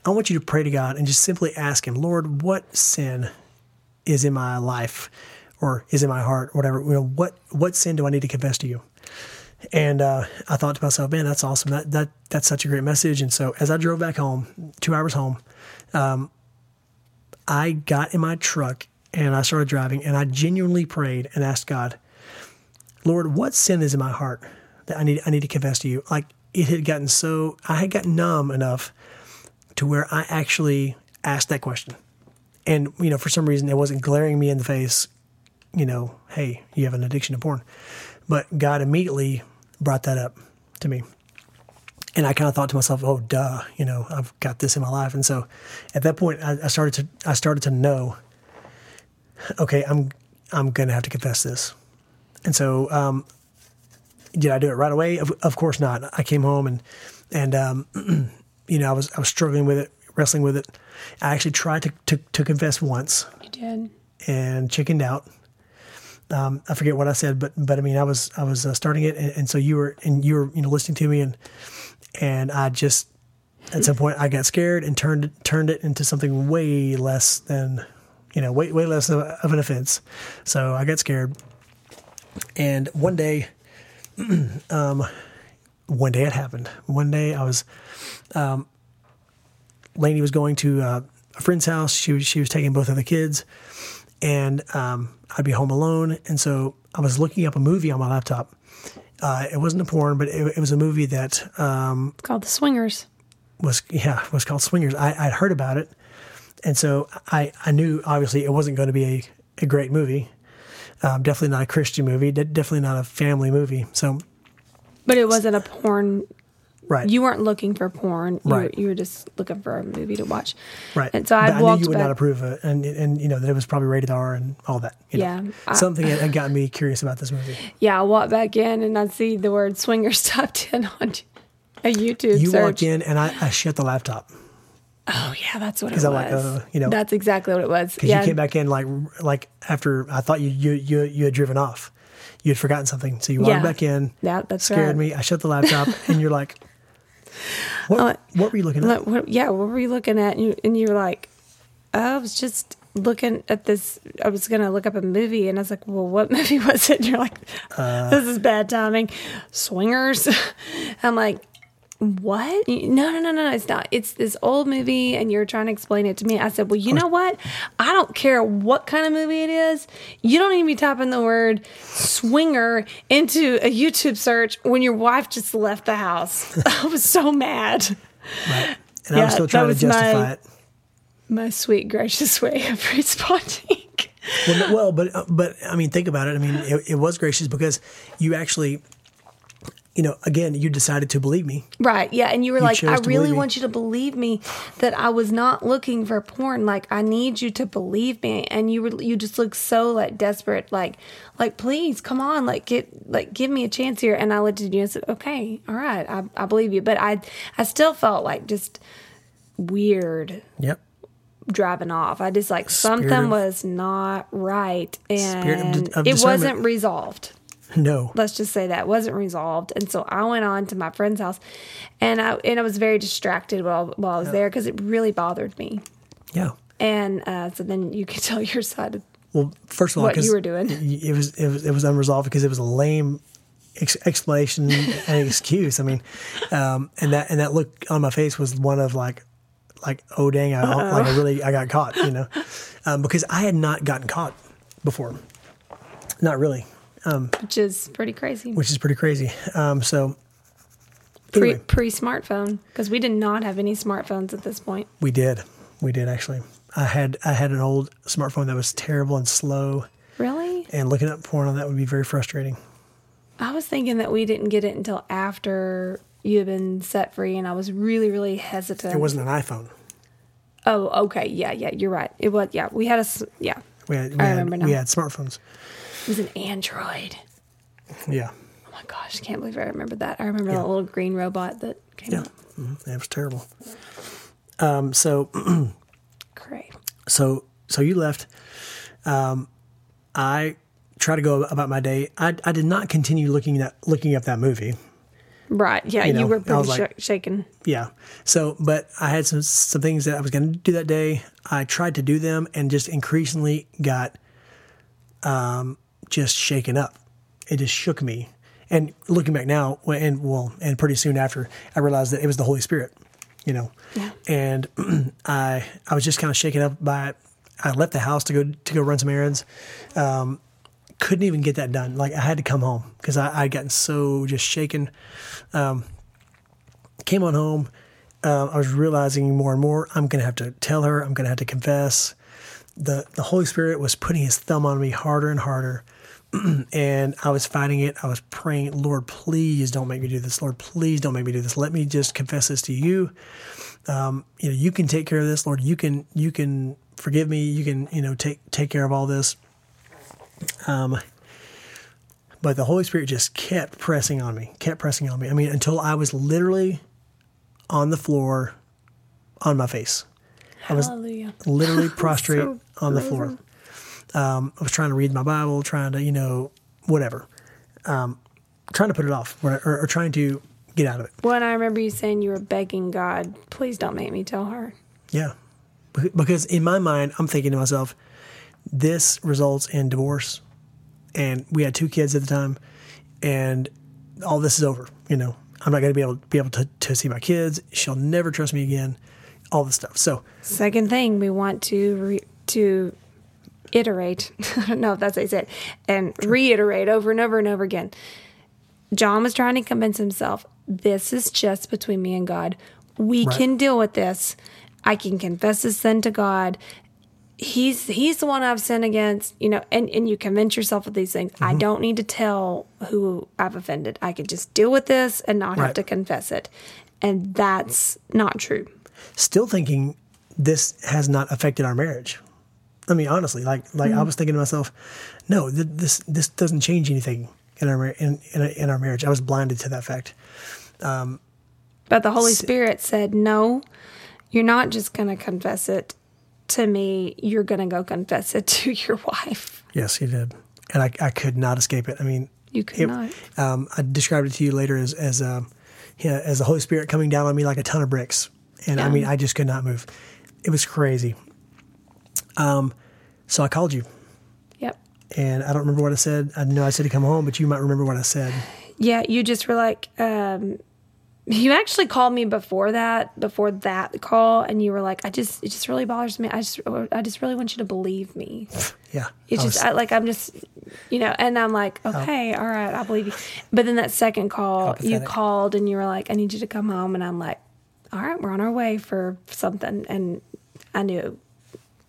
I want you to pray to God and just simply ask Him, Lord, what sin is in my life or is in my heart, whatever. You know, what what sin do I need to confess to you? And uh, I thought to myself, man, that's awesome. That that that's such a great message. And so as I drove back home, two hours home, um, I got in my truck and I started driving, and I genuinely prayed and asked God, Lord, what sin is in my heart that I need I need to confess to you? Like it had gotten so I had gotten numb enough to where I actually asked that question. And you know, for some reason it wasn't glaring me in the face, you know, hey, you have an addiction to porn. But God immediately brought that up to me. And I kind of thought to myself, "Oh, duh! You know, I've got this in my life." And so, at that point, I, I started to I started to know. Okay, I'm I'm gonna have to confess this. And so, um, did I do it right away? Of, of course not. I came home and and um, [clears throat] you know I was I was struggling with it, wrestling with it. I actually tried to to, to confess once You did. and chickened out. Um, I forget what I said, but but I mean I was I was uh, starting it, and, and so you were and you were you know listening to me, and and I just at some point I got scared and turned turned it into something way less than you know way way less of, an offense. So I got scared, and one day, [clears throat] um, one day it happened. One day I was, um, Lainey was going to uh, a friend's house. She was she was taking both of the kids, and um, I'd be home alone. And so I was looking up a movie on my laptop. Uh, it wasn't a porn, but it, it was a movie that um, It's called The Swingers. was yeah was called Swingers. I, I'd heard about it, and so I I knew obviously it wasn't going to be a, a great movie. Um, definitely not a Christian movie. de- Definitely not a family movie. So But it wasn't a porn. Right, You weren't looking for porn. You, Right. were, you were just looking for a movie to watch. right. And so I I knew walked you would back. not approve of it, and and you know that it was probably rated R and all that. you know. Yeah, I- something that had gotten me curious about this movie. Yeah, I walked back in and I see the word swingers [laughs] typed in on a YouTube You search. walked in, and I, I shut the laptop Oh yeah, that's what it was. I'm like, uh, you know- that's exactly what it was. because Yeah, you came back in like like after I thought you you you you had driven off, you had forgotten something, so you walked Yeah. back in. Yeah, that's scared right. me. I shut the laptop, and you're like, [laughs] What, Uh, what were you looking at? What, yeah, what were you looking at? And you, and you were like, I was just looking at this. I was going to look up a movie, and I was like, well, what [laughs] movie was it? And you're like, Uh. this is bad timing. Swingers. [laughs] I'm like, what? No, no, no, no, it's not. It's this old movie, and you're trying to explain it to me. I said, well, you know what? I don't care what kind of movie it is. You don't need to be typing the word swinger into a YouTube search when your wife just left the house. [laughs] I was so mad. Right. And I Yeah, was still trying to justify my- it. My sweet, gracious way of [laughs] responding. Well, well, but uh, but I mean, think about it. I mean, it, it was gracious because you actually, you know, again, you decided to believe me. Right. Yeah. And you were like, I really want you to believe me that I was not looking for porn. Like, I need you to believe me. And you were, you just look so like desperate, like, like, please come on, like, get, like, give me a chance here. And I looked at you and said, okay, all right, I, I believe you. But I, I still felt like just weird Yep. driving off. I just like Spirit something of- was not right. And it wasn't resolved. No. let's just say that wasn't resolved and so i went on to my friend's house and i and i was very distracted while while i was there because it really bothered me Yeah. and uh, so then you could [laughs] tell your side of Well, first of all, What you were doing. it was it was it was unresolved because it was a lame ex- explanation and excuse. I mean, um, and that and that look on my face was one of like, like oh dang, I like I really I got caught, you know, [laughs] um, because I had not gotten caught before, not really, which is pretty crazy which is pretty crazy. Um, so pre anyway, pre smartphone because we did not have any smartphones at this point we did, we did actually. I had I had an old smartphone that was terrible and slow, really and looking up porn on that would be very frustrating. i was thinking that we didn't get it until after you had been set free and i was really really hesitant It wasn't an iPhone. oh okay yeah yeah you're right it was yeah we had a. yeah We had, we I had, remember now. we had smartphones. It was an android Yeah. Oh my gosh, I can't believe I remember that. I remember that little green robot that came Yeah. out. Mhm. It was terrible. Um, so, [clears throat] Great. so, so you left. Um, I try to go about my day. I, I did not continue looking at looking up that movie. Right. Yeah, You you, were pretty like- sh- shaken. Yeah. So, but I had some some things that I was going to do that day. I tried to do them and just increasingly got um, just shaken up. It just shook me. And looking back now, and well, and pretty soon after, I realized that it was the Holy Spirit, you know. Yeah. And [clears throat] I I was just kind of shaken up by it. I left the house to go to go run some errands. Um, couldn't even get that done. Like I had to come home because I I'd gotten so just shaken. Um, came on home. Um, I was realizing more and more I'm going to have to tell her. I'm going to have to confess. The the Holy Spirit was putting His thumb on me harder and harder, [clears throat] and I was fighting it. I was praying, Lord, please don't make me do this. Lord, please don't make me do this. Let me just confess this to you. Um, you know, you can take care of this, Lord. You can you can forgive me. You can you know take take care of all this. Um, but the Holy Spirit just kept pressing on me, kept pressing on me. I mean, until I was literally on the floor, on my face, I was Hallelujah. literally [laughs] prostrate So on the floor. Um, I was trying to read my Bible, trying to, you know, whatever, um, trying to put it off or, or, or trying to get out of it. Well, and I remember you saying you were begging God, please don't make me tell her. Yeah. Because in my mind, I'm thinking to myself, this results in divorce. And we had two kids at the time, and all this is over. You know, I'm not going to be able be able to, to see my kids. She'll never trust me again. All this stuff. So Second thing, we want to re- to iterate. [laughs] I don't know if that's you say it, and reiterate over and over and over again. John was trying to convince himself this is just between me and God. We Right. can deal with this. I can confess this sin to God. He's he's the one I've sinned against, you know, and, and you convince yourself of these things. Mm-hmm. I don't need to tell who I've offended. I could just deal with this and not have to confess it. And that's not true. still thinking this has not affected our marriage. I mean, honestly, like like I was thinking to myself, no, th- this this doesn't change anything in our mar- in, in in our marriage. I was blinded to that fact. But the Holy Spirit said, No, you're not just going to confess it to me. You're going to go confess it [laughs] to your wife. Yes, he did, and I I could not escape it. I mean, You could it- not. um, I described it to you later as as um, yeah, as the Holy Spirit coming down on me like a ton of bricks. And I mean, I just could not move. It was crazy. Um, so I called you, Yep. and I don't remember what I said. I know I said to come home, but you might remember what I said. Yeah, you just were like, um, you actually called me before that, before that call, and you were like, I just, it just really bothers me. I just, I just really want you to believe me. [sighs] Yeah, It's I just was- I, like I'm just, you know, and I'm like, okay, all right, I believe you. But then that second call, you called and you were like, I need you to come home, and I'm like, all right, we're on our way for something, and I knew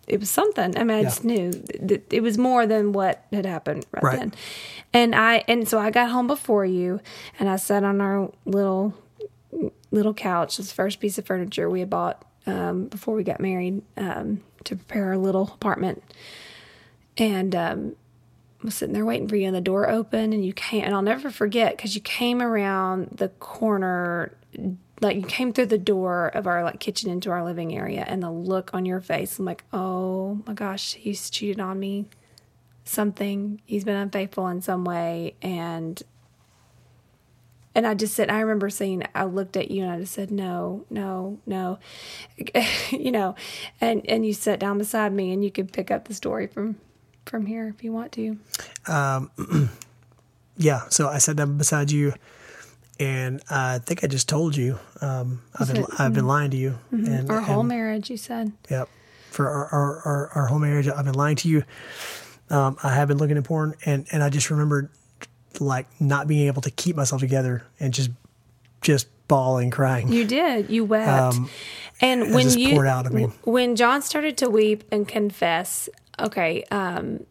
it was something. I mean, I Yeah. just knew that it was more than what had happened right, Right. then. And I and so I got home before you, and I sat on our little little couch, this first piece of furniture we had bought um, before we got married um, to prepare our little apartment. And um, I was sitting there waiting for you, and the door opened, and you came, and I'll never forget because you came around the corner, like you came through the door of our like kitchen into our living area, and the look on your face, I'm like, oh my gosh, he's cheated on me, something, he's been unfaithful in some way, and and I just said, I remember saying, I looked at you and I just said, no, no, no, [laughs] you know, and and you sat down beside me and you could pick up the story from from here if you want to. um [clears throat] yeah. So I sat down beside you, and I think I just told you um, I've been I've been lying to you, and mm-hmm. Our whole and- marriage, you said. Yep. For our, our, our, our whole marriage, I've been lying to you. Um, I have been looking at porn, and, and I just remembered like not being able to keep myself together and just just bawling, crying. You did. You wept. Um, and when just you poured out of me. when John started to weep and confess, okay, um,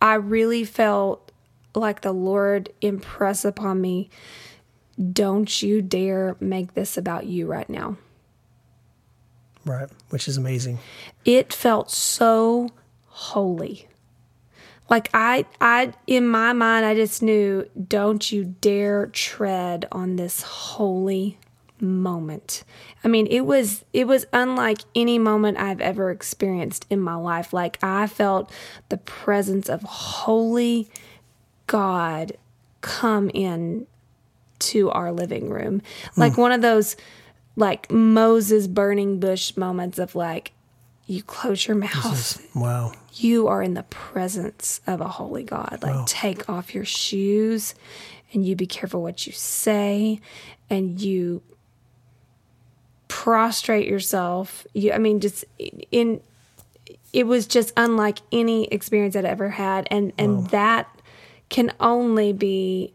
I really felt like the Lord impress upon me, don't you dare make this about you right now. right, which is amazing. it felt so holy like i i in my mind i just knew don't you dare tread on this holy moment i mean it was it was unlike any moment i've ever experienced in my life like i felt the presence of holy god come in to our living room hmm. like one of those like moses burning bush moments of like you close your mouth [laughs] Wow. you are in the presence of a holy God. Like, take off your shoes and you be careful what you say and you prostrate yourself. You, I mean, just in, it was just unlike any experience I'd ever had. And, and that can only be,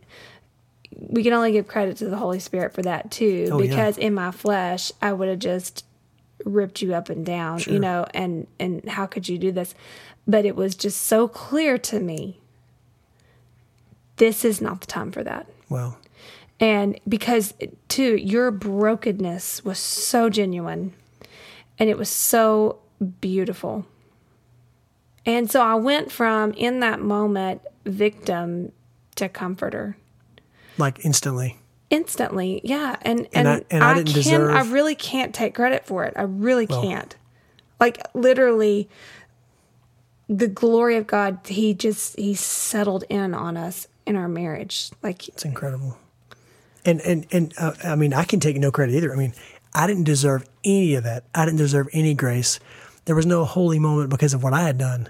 we can only give credit to the Holy Spirit for that too, Oh, yeah. because in my flesh, I would have just ripped you up and down, you know, and and how could you do this? But it was just so clear to me. This is not the time for that. Wow. And because too your brokenness was so genuine and it was so beautiful. And so I went from in that moment victim to comforter Like instantly. instantly yeah and And and, I- and I I, didn't can deserve- i really can't take credit for it i really can't like literally the glory of god he just he settled in on us in our marriage like It's incredible. And and and uh, I mean, I can take no credit either. I mean, I didn't deserve any of that. I didn't deserve any grace. There was no holy moment because of what I had done.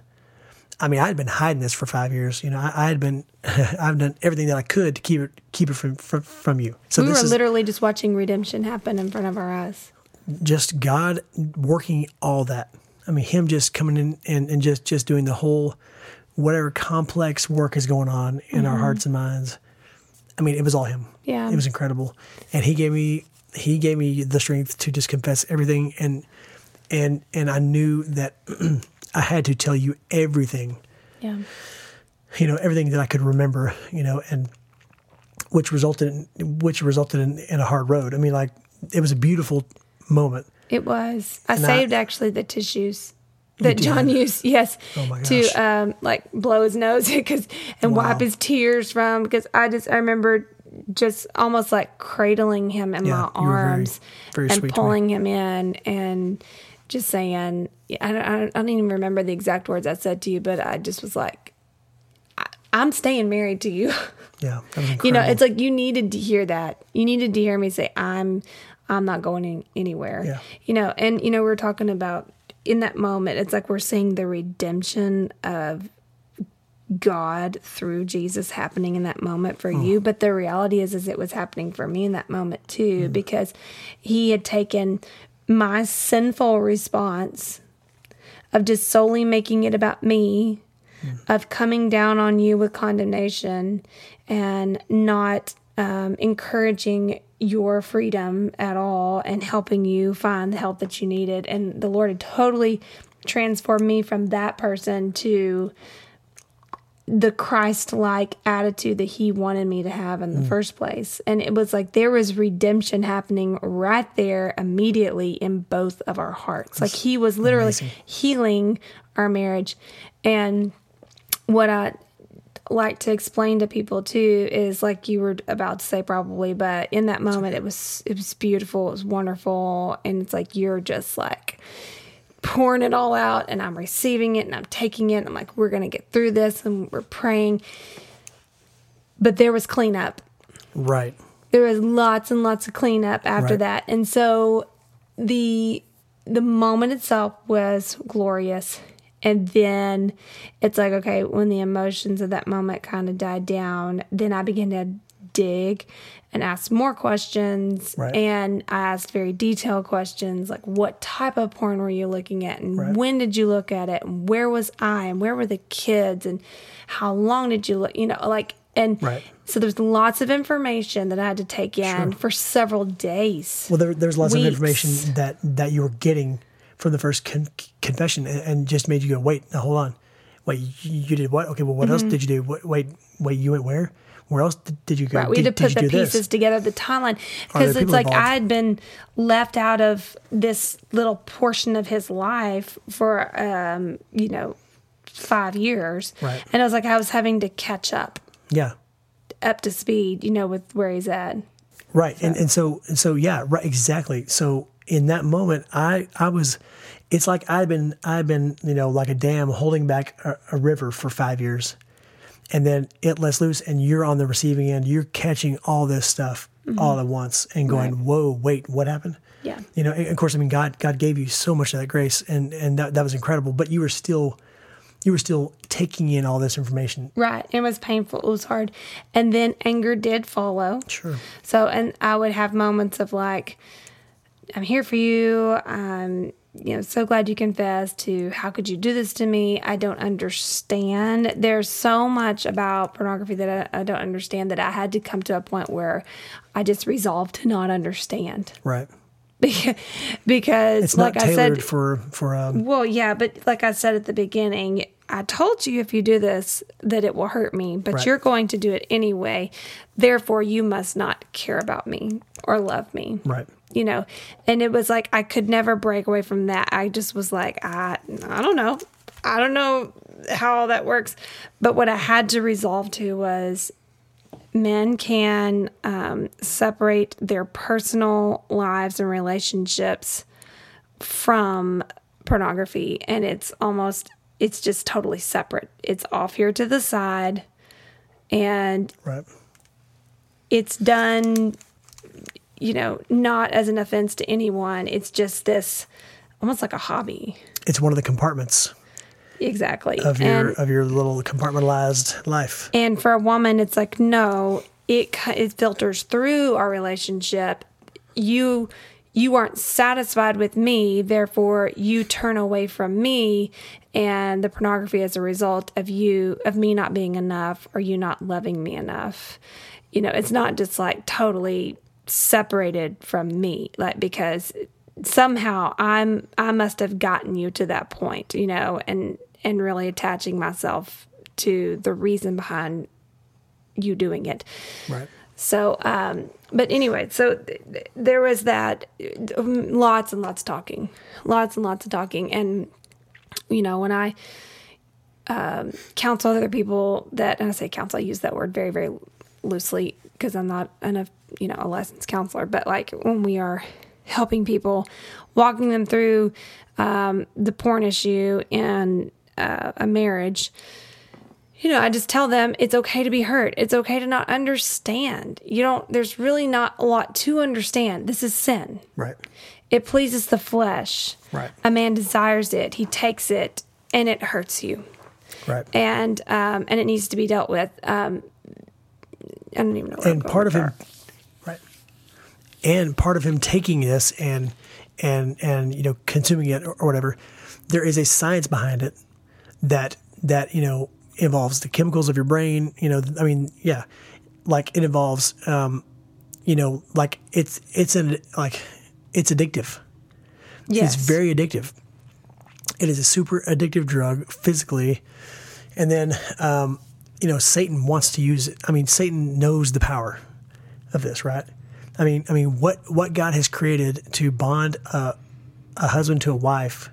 I mean, I had been hiding this for five years. You know, I, I had been, [laughs] I've done everything that I could to keep it, keep it from from, from you. So we were is literally just watching redemption happen in front of our eyes just God working all that. I mean, Him just coming in and, and just just doing the whole, whatever complex work is going on in our mm-hmm. hearts and minds. I mean, it was all Him. Yeah. it was incredible, and He gave me He gave me the strength to just confess everything, and and and I knew that [clears throat] I had to tell you everything yeah you know everything that I could remember, you know, and which resulted in which resulted in, in a hard road. I mean, like it was a beautiful moment. it was i And I- saved actually the tissues that john [laughs] used yes Oh my to um like blow his nose [laughs] because and Wow. wipe his tears from because i just i remember just almost like cradling him in Yeah, my were very- arms very and pulling him in and just saying I don't, I don't even remember the exact words i said to you but i just was like I, i'm staying married to you [laughs] Yeah, [laughs] You know, it's like you needed to hear that. You needed to hear me say, "I'm, I'm not going in anywhere." Yeah. You know, and you know, we are talking about in that moment. It's like we're seeing the redemption of God through Jesus happening in that moment for hmm. you. But the reality is, is it was happening for me in that moment too, hmm. because He had taken my sinful response of just solely making it about me, of coming down on you with condemnation and not um, encouraging your freedom at all and helping you find the help that you needed. And the Lord had totally transformed me from that person to the Christ like attitude that he wanted me to have in the first place. And it was like there was redemption happening right there immediately in both of our hearts. Like he was literally healing our marriage. And what I like to explain to people too is like you were about to say probably, but in that moment it was it was beautiful, it was wonderful, and it's like you're just like pouring it all out and I'm receiving it and I'm taking it. And I'm like, we're going to get through this and we're praying. But there was cleanup. right. There was lots and lots of cleanup after Right. that. And so the the moment itself was glorious. And then it's like, okay, when the emotions of that moment kind of died down, then I began to dig and ask more questions. Right. And I asked very detailed questions like, what type of porn were you looking at? And Right. when did you look at it? And where was I? And where were the kids? And how long did you look? You know, like, and Right. so there's lots of information that I had to take in for several days. Well, there, there's lots Weeks. of information that that you were getting from the first con- confession, and, and just made you go, "Wait, now hold on, wait, you, you did what? Okay, well, what Mm-hmm. else did you do? Wait, wait, wait, you went where? Where else did, did you go? Right, we did, had to put the pieces this? together, the timeline, because it's like involved? I had been left out of this little portion of his life for, um, you know, five years, Right. and I was like, I was having to catch up, Yeah, up to speed, you know, with where he's at. right, and and so and so yeah, right, exactly. So in that moment, I I was, it's like I've been I've been you know like a dam holding back a, a river for five years, and then it lets loose, and you're on the receiving end. You're catching all this stuff mm-hmm. all at once, and going, Right. "Whoa, wait, what happened?" Yeah. you know of course i mean god god gave you so much of that grace and and that, that was incredible but you were still you were still taking in all this information Right. It was painful. It was hard. And then anger did follow. sure So, and I would have moments of like, I'm here for you. I'm, you know, so glad you confessed to how could you do this to me? I don't understand. There's so much about pornography that I, I don't understand that I had to come to a point where I just resolved to not understand. right [laughs] because, it's like not I tailored said, for for um well, yeah, but like I said at the beginning, I told you if you do this that it will hurt me, but Right. you're going to do it anyway. Therefore, you must not care about me or love me. right You know, and it was like I could never break away from that. I just was like, I, I don't know, I don't know how all that works. But what I had to resolve to was men can um, separate their personal lives and relationships from pornography. And it's almost it's just totally separate. It's off here to the side. And right. it's done you know not as an offense to anyone it's just this almost like a hobby it's one of the compartments exactly of your and of your little compartmentalized life And for a woman, it's like no, it it filters through our relationship. You you aren't satisfied with me, therefore you turn away from me, and the pornography is a result of you of me not being enough or you not loving me enough. You know, it's not just like totally separated from me, like because somehow I'm I must have gotten you to that point, you know, and and really attaching myself to the reason behind you doing it. right So, um, but anyway, so th- th- there was that um, lots and lots of talking, lots and lots of talking. And, you know, when I um, counsel other people that, and I say counsel, I use that word very, very loosely because I'm not enough, you know, a licensed counselor, but like when we are helping people, walking them through um, the porn issue and uh, a marriage, you know, I just tell them it's okay to be hurt. It's okay to not understand. You don't, there's really not a lot to understand. This is sin. Right. It pleases the flesh. Right. A man desires it, he takes it, and it hurts you. Right. And um, and it needs to be dealt with. Um, I don't even know. and part of right and part of him taking this and and and you know consuming it or, or whatever there is a science behind it that that you know involves the chemicals of your brain you know i mean yeah like it involves um you know like it's it's an like it's addictive Yes. it's very addictive. It is a super addictive drug physically. And then, um, you know, Satan wants to use it. I mean, Satan knows the power of this, right? I mean, I mean, what what God has created to bond a, a husband to a wife.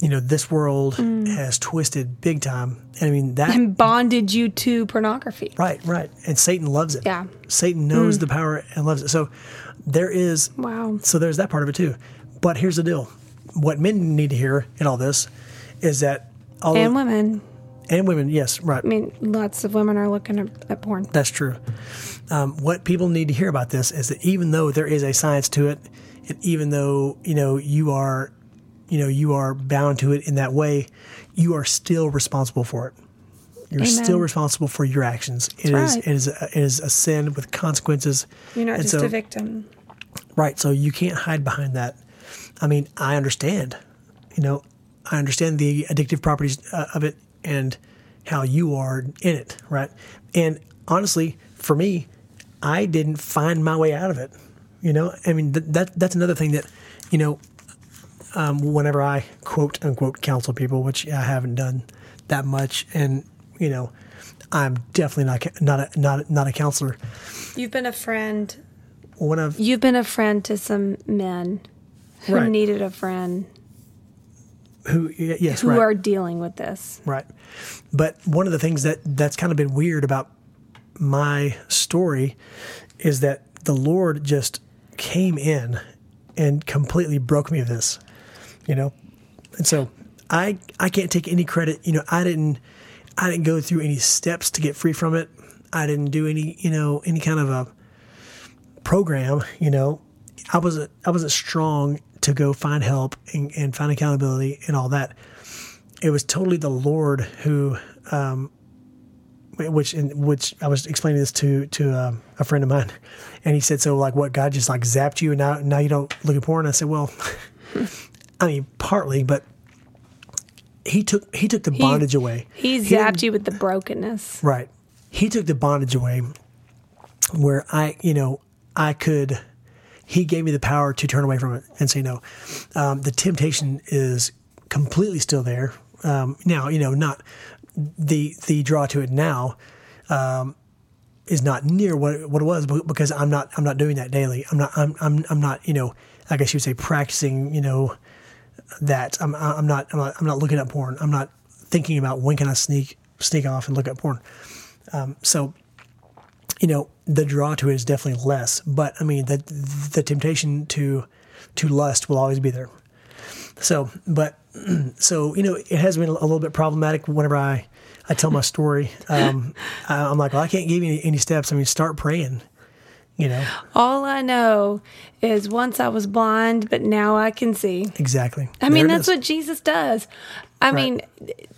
You know, this world mm. has twisted big time. And I mean that and bonded you to pornography. right, right. And Satan loves it. Yeah. Satan knows mm. the power and loves it. So there is Wow. so there's that part of it too. But here's the deal: what men need to hear in all this is that all And of- women. And women, yes, right, I mean, lots of women are looking at, at porn. that's true. Um, what people need to hear about this is that even though there is a science to it, and even though you know you are, you know, you are bound to it in that way, you are still responsible for it. You're Amen. still responsible for your actions. It is right. it is a, it is a sin with consequences. You're not And just so- a victim. Right. So you can't hide behind that. I mean, I understand. You know, I understand the addictive properties uh, of it and how you are in it. Right. And honestly, for me, I didn't find my way out of it. You know, I mean, th- that that's another thing that, you know, um, whenever I quote unquote counsel people, which I haven't done that much, and you know, I'm definitely not not a, not a, not a counselor. You've been a friend. One of You've been a friend to some men who Right. needed a friend who yes who right. are dealing with this. Right. But one of the things that that's kind of been weird about my story is that the Lord just came in and completely broke me of this, you know? And so I I can't take any credit, you know, I didn't I didn't go through any steps to get free from it. I didn't do any, you know, any kind of a program, you know. I wasn't I wasn't strong to go find help and, and find accountability and all that it was totally the Lord who, um, which in which I was explaining this to to um, a friend of mine, and he said, "So like, what God just like zapped you, and now now you don't look at porn?" I said, "Well, [laughs] I mean, partly, but he took he took the bondage away. He zapped you with the brokenness. Right. He took the bondage away where I, you know, I could, he gave me the power to turn away from it and say no. Um, the temptation is completely still there. Um, now, you know, not the, the draw to it now, um, is not near what, what it was because I'm not, I'm not doing that daily. I'm not, I'm, I'm, I'm not, you know, I guess you would say practicing, you know, that I'm, I'm not, I'm not, I'm not looking at porn. I'm not thinking about when can I sneak, sneak off and look at porn. So, you know, the draw to it is definitely less, but I mean, the the temptation to to lust will always be there. So, but [clears throat] so you know, it has been a little bit problematic whenever I I tell my story. Um, I'm like, well, I can't give you any, any steps. I mean, start praying. You know, All I know is once I was blind, but now I can see. exactly. I mean, that's is. what Jesus does. I Right. mean,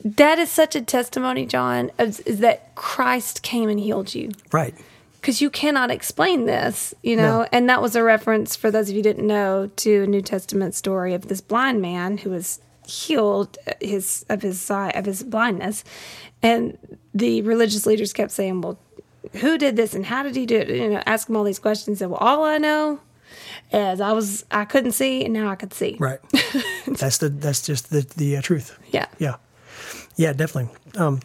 that is such a testimony, John, is, is that Christ came and healed you. right. Because you cannot explain this, you know? No. And that was a reference, for those of you who didn't know, to a New Testament story of this blind man who was healed uh, his of his sight of his blindness. And the religious leaders kept saying, Well, who did this and how did he do it? You know, ask him all these questions. Said, Well, all I know is I was I couldn't see and now I could see. Right. [laughs] that's the that's just the the uh, truth. Yeah. Yeah, yeah, definitely. Um,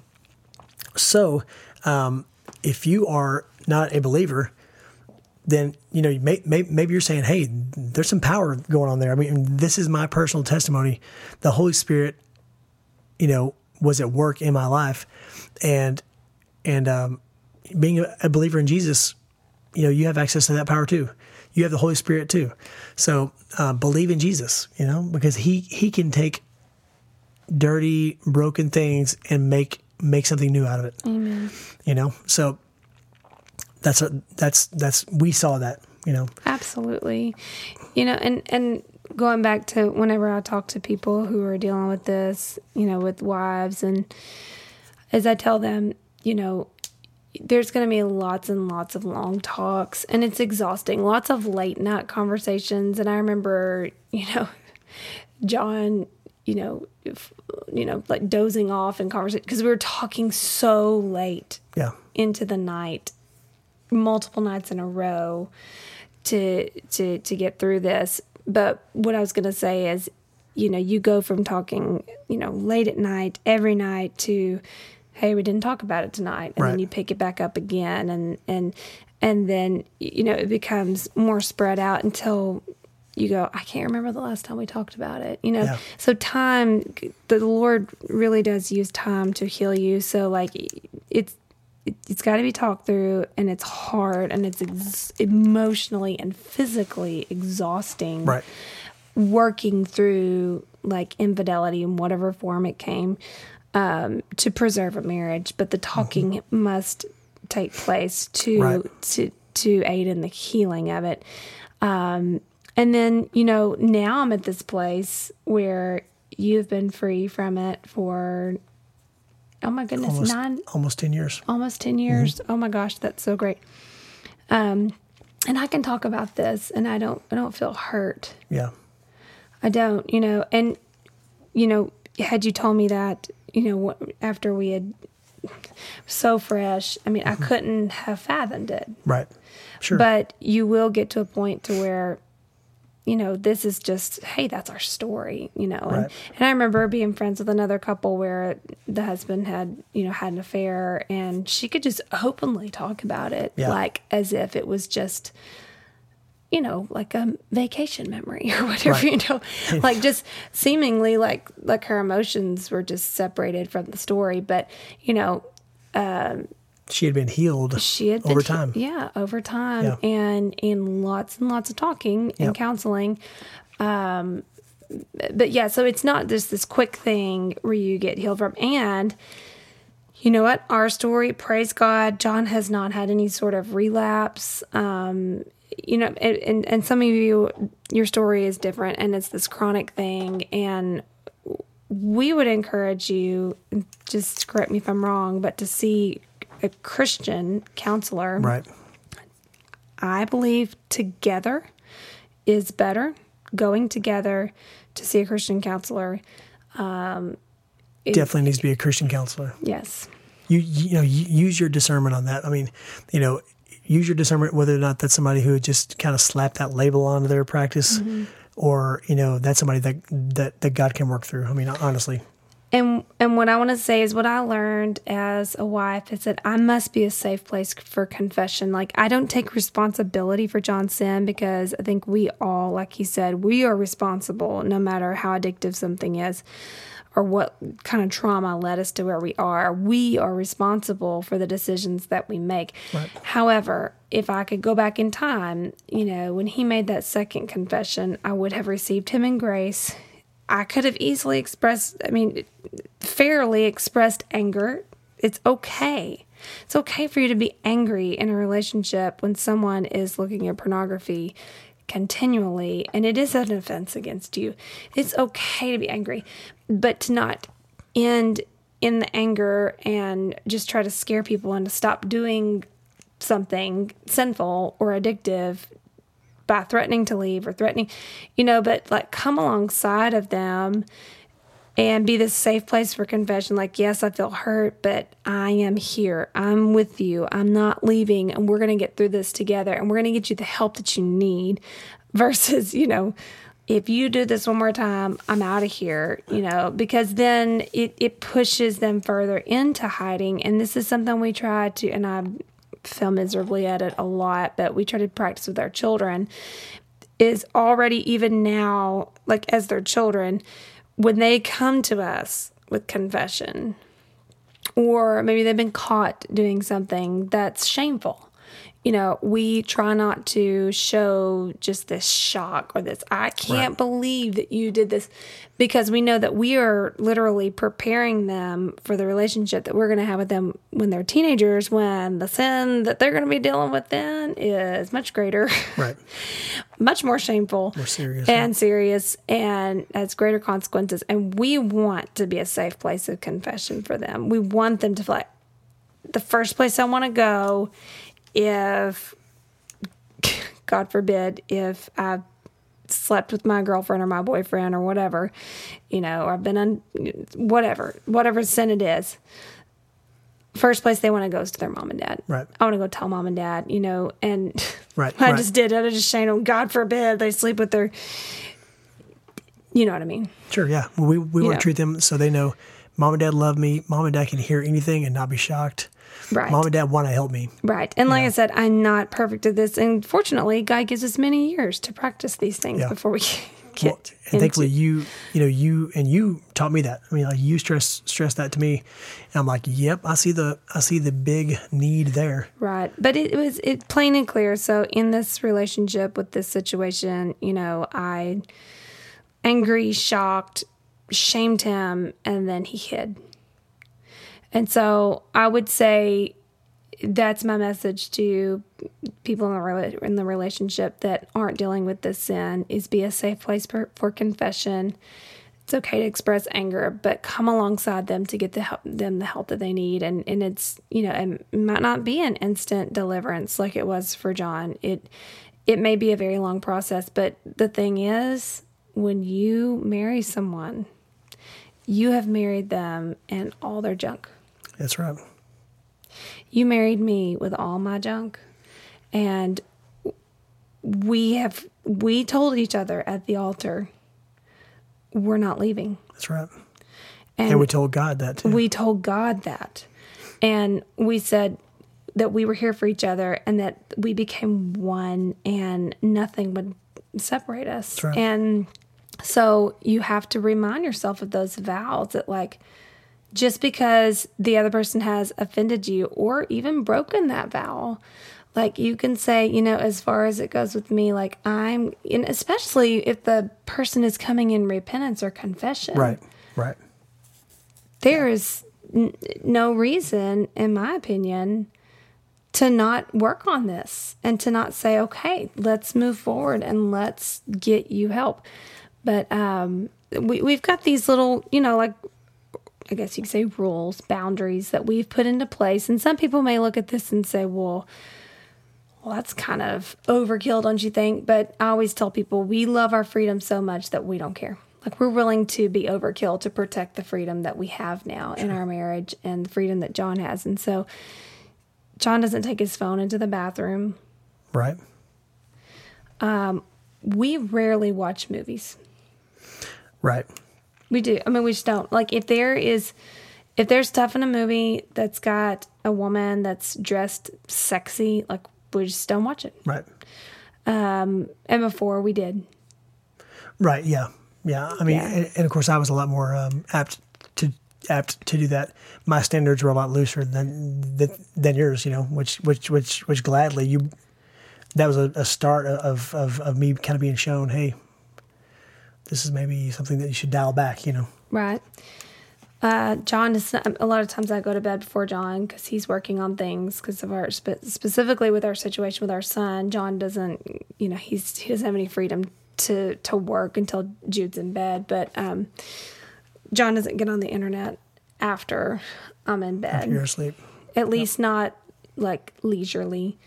so, um, if you are not a believer, then you know may, may, maybe you're saying, "Hey, there's some power going on there." I mean, this is my personal testimony. The Holy Spirit, you know, was at work in my life, and and um, being a believer in Jesus, you know, you have access to that power too. You have the Holy Spirit too. So uh, believe in Jesus, you know, because he he can take dirty, broken things and make make something new out of it. Amen. You know, so that's a that's that's we saw that. You know, Absolutely. You know, and and going back to whenever I talk to people who are dealing with this, you know, with wives and as I tell them, you know, there's going to be lots and lots of long talks and it's exhausting. Lots of late night conversations and I remember, you know, [laughs] John, you know, if, you know, like dozing off in conversation because we were talking so late yeah, into the night multiple nights in a row to to to get through this but what i was going to say is you know you go from talking you know late at night every night to hey we didn't talk about it tonight and Right. then you pick it back up again and and and then you know it becomes more spread out until you go i can't remember the last time we talked about it you know Yeah. so time the lord really does use time to heal you so like it's it, it's got to be talked through and it's hard and it's ex- emotionally and physically exhausting right. working through like infidelity in whatever form it came um, to preserve a marriage but the talking must take place to Right. to to aid in the healing of it. Um, and then you know now i'm at this place where you've been free from it for oh my goodness Almost nine almost ten years. almost 10 years. Oh my gosh that's so great. Um and i can talk about this and i don't i don't feel hurt. Yeah, i don't you know and you know had you told me that you know after we had so fresh i mean i mm-hmm. couldn't have fathomed it right. Sure. but you will get to a point to where you know this is just hey that's our story you know and, Right. and i remember being friends with another couple where the husband had you know had an affair and she could just openly talk about it Yeah. like as if it was just you know like a vacation memory [laughs] or whatever Right. you know [laughs] like just seemingly like like her emotions were just separated from the story but you know she had been healed she had over he- time. yeah over time Yeah. and in lots and lots of talking and Yep. counseling um but yeah so it's not just this quick thing where you get healed from and you know what our story praise god john has not had any sort of relapse um you know and, and, some of you your story is different and it's this chronic thing and we would encourage you just correct me if i'm wrong but to see a christian counselor Right. i believe together is better going together to see a christian counselor um, Definitely needs to be a Christian counselor. yes you you know use your discernment on that. I mean, you know, use your discernment whether or not that's somebody who just kind of slapped that label onto their practice, mm-hmm. or you know that's somebody that that that God can work through. I mean, honestly, And and what I want to say is what I learned as a wife is that I must be a safe place for confession. Like I don't take responsibility for John's sin because I think we all, like he said, we are responsible no matter how addictive something is or what kind of trauma led us to where we are. We are responsible for the decisions that we make. However, if I could go back in time, you know, when he made that second confession, I would have received him in grace. I could have easily expressed, I mean, fairly expressed anger. It's okay. It's okay for you to be angry in a relationship when someone is looking at pornography continually and it is an offense against you. It's okay to be angry, but to not end in the anger and just try to scare people into stop doing something sinful or addictive by threatening to leave or threatening, you know, but like come alongside of them and be this safe place for confession. Like, yes, I feel hurt, but I am here. I'm with you. I'm not leaving, and we're going to get through this together, and we're going to get you the help that you need. Versus, [laughs] you know, if you do this one more time, I'm out of here, you know, because then it, it pushes them further into hiding. And this is something we try to, and I fail miserably at it a lot, but we try to practice with our children is already even now, like as their children, when they come to us with confession, or maybe they've been caught doing something that's shameful, you know, we try not to show just this shock or this, I can't Right. believe that you did this because we know that we are literally preparing them for the relationship that we're going to have with them when they're teenagers, when the sin that they're going to be dealing with then is much greater, [laughs] Right. much more shameful, More serious. and serious, and has greater consequences. And we want to be a safe place of confession for them. We want them to feel like the first place I want to go if, God forbid, if I slept with my girlfriend or my boyfriend or whatever, you know, or I've been on whatever, whatever sin it is. First place they want to go is to their mom and dad. Right. I want to go tell mom and dad, you know, and [laughs] Right, I right. just did it. I just shame them. God forbid they sleep with their, you know what I mean? Sure. Yeah. Well, we we want Yeah. to treat them so they know mom and dad love me. Mom and dad can hear anything and not be shocked. Right. Mom and dad want to help me. Right. And like I said, I'm not perfect at this. And fortunately, God gives us many years to practice these things Yeah. before we [laughs] get Well, and into- thankfully you you know you and you taught me that. I mean, like you stress stress that to me, and I'm like, yep, I see the I see the big need there. Right. But it was it plain and clear. So in this relationship with this situation, you know, I angry, shocked, shamed him, and then he hid. And so I would say that's my message to people in the in the relationship that aren't dealing with this sin is be a safe place for, for confession. It's okay to express anger, but come alongside them to get the help, them the help that they need. And and it's you know it might not be an instant deliverance like it was for John. It it may be a very long process, but the thing is, when you marry someone, you have married them and all their junk. That's right. You married me with all my junk, and we have we told each other at the altar, we're not leaving, That's right. and, And we told God that too. we told God that, and we said that we were here for each other and that we became one, and nothing would separate us. right. And so you have to remind yourself of those vows that like just because the other person has offended you or even broken that vow like you can say you know as far as it goes with me like i'm and especially if the person is coming in repentance or confession right. Right. there is n- no reason in my opinion to not work on this and to not say okay let's move forward and let's get you help but um we, we've got these little you know like I guess you could say rules, boundaries that we've put into place. And some people may look at this and say, well, well, that's kind of overkill, don't you think? But I always tell people we love our freedom so much that we don't care. Like we're willing to be overkill to protect the freedom that we have now in our marriage and the freedom that John has. And so John doesn't take his phone into the bathroom. Right. Um, we rarely watch movies. Right. We do. I mean, we just don't. Like, if there is, if there's stuff in a movie that's got a woman that's dressed sexy, like, we just don't watch it. Right. Um, And before we did. Right. Yeah. Yeah. I mean, Yeah. And, and of course, I was a lot more um, apt to apt to do that. My standards were a lot looser than than, than yours. You know, which which which which gladly you. That was a, a start of, of of me kind of being shown, hey, this is maybe something that you should dial back. You know. Right. Uh, John is a lot of times I go to bed before John because he's working on things because of our spe- specifically with our situation with our son. John doesn't, you know, he's he doesn't have any freedom to to work until Jude's in bed. But um, John doesn't get on the internet after I'm in bed. You're asleep. At least not like leisurely.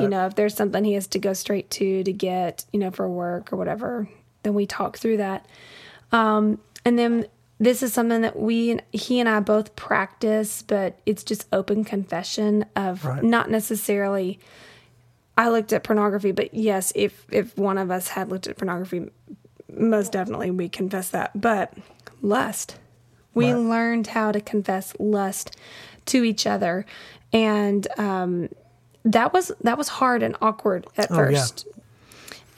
You know, if there's something he has to go straight to to get, you know, for work or whatever, then we talk through that. Um, and then this is something that we, he and I both practice, but it's just open confession of Right. not necessarily. I looked at pornography, but yes, if if one of us had looked at pornography, most definitely we confess that. But lust, we Right. learned how to confess lust to each other, and um, that was that was hard and awkward at Oh, first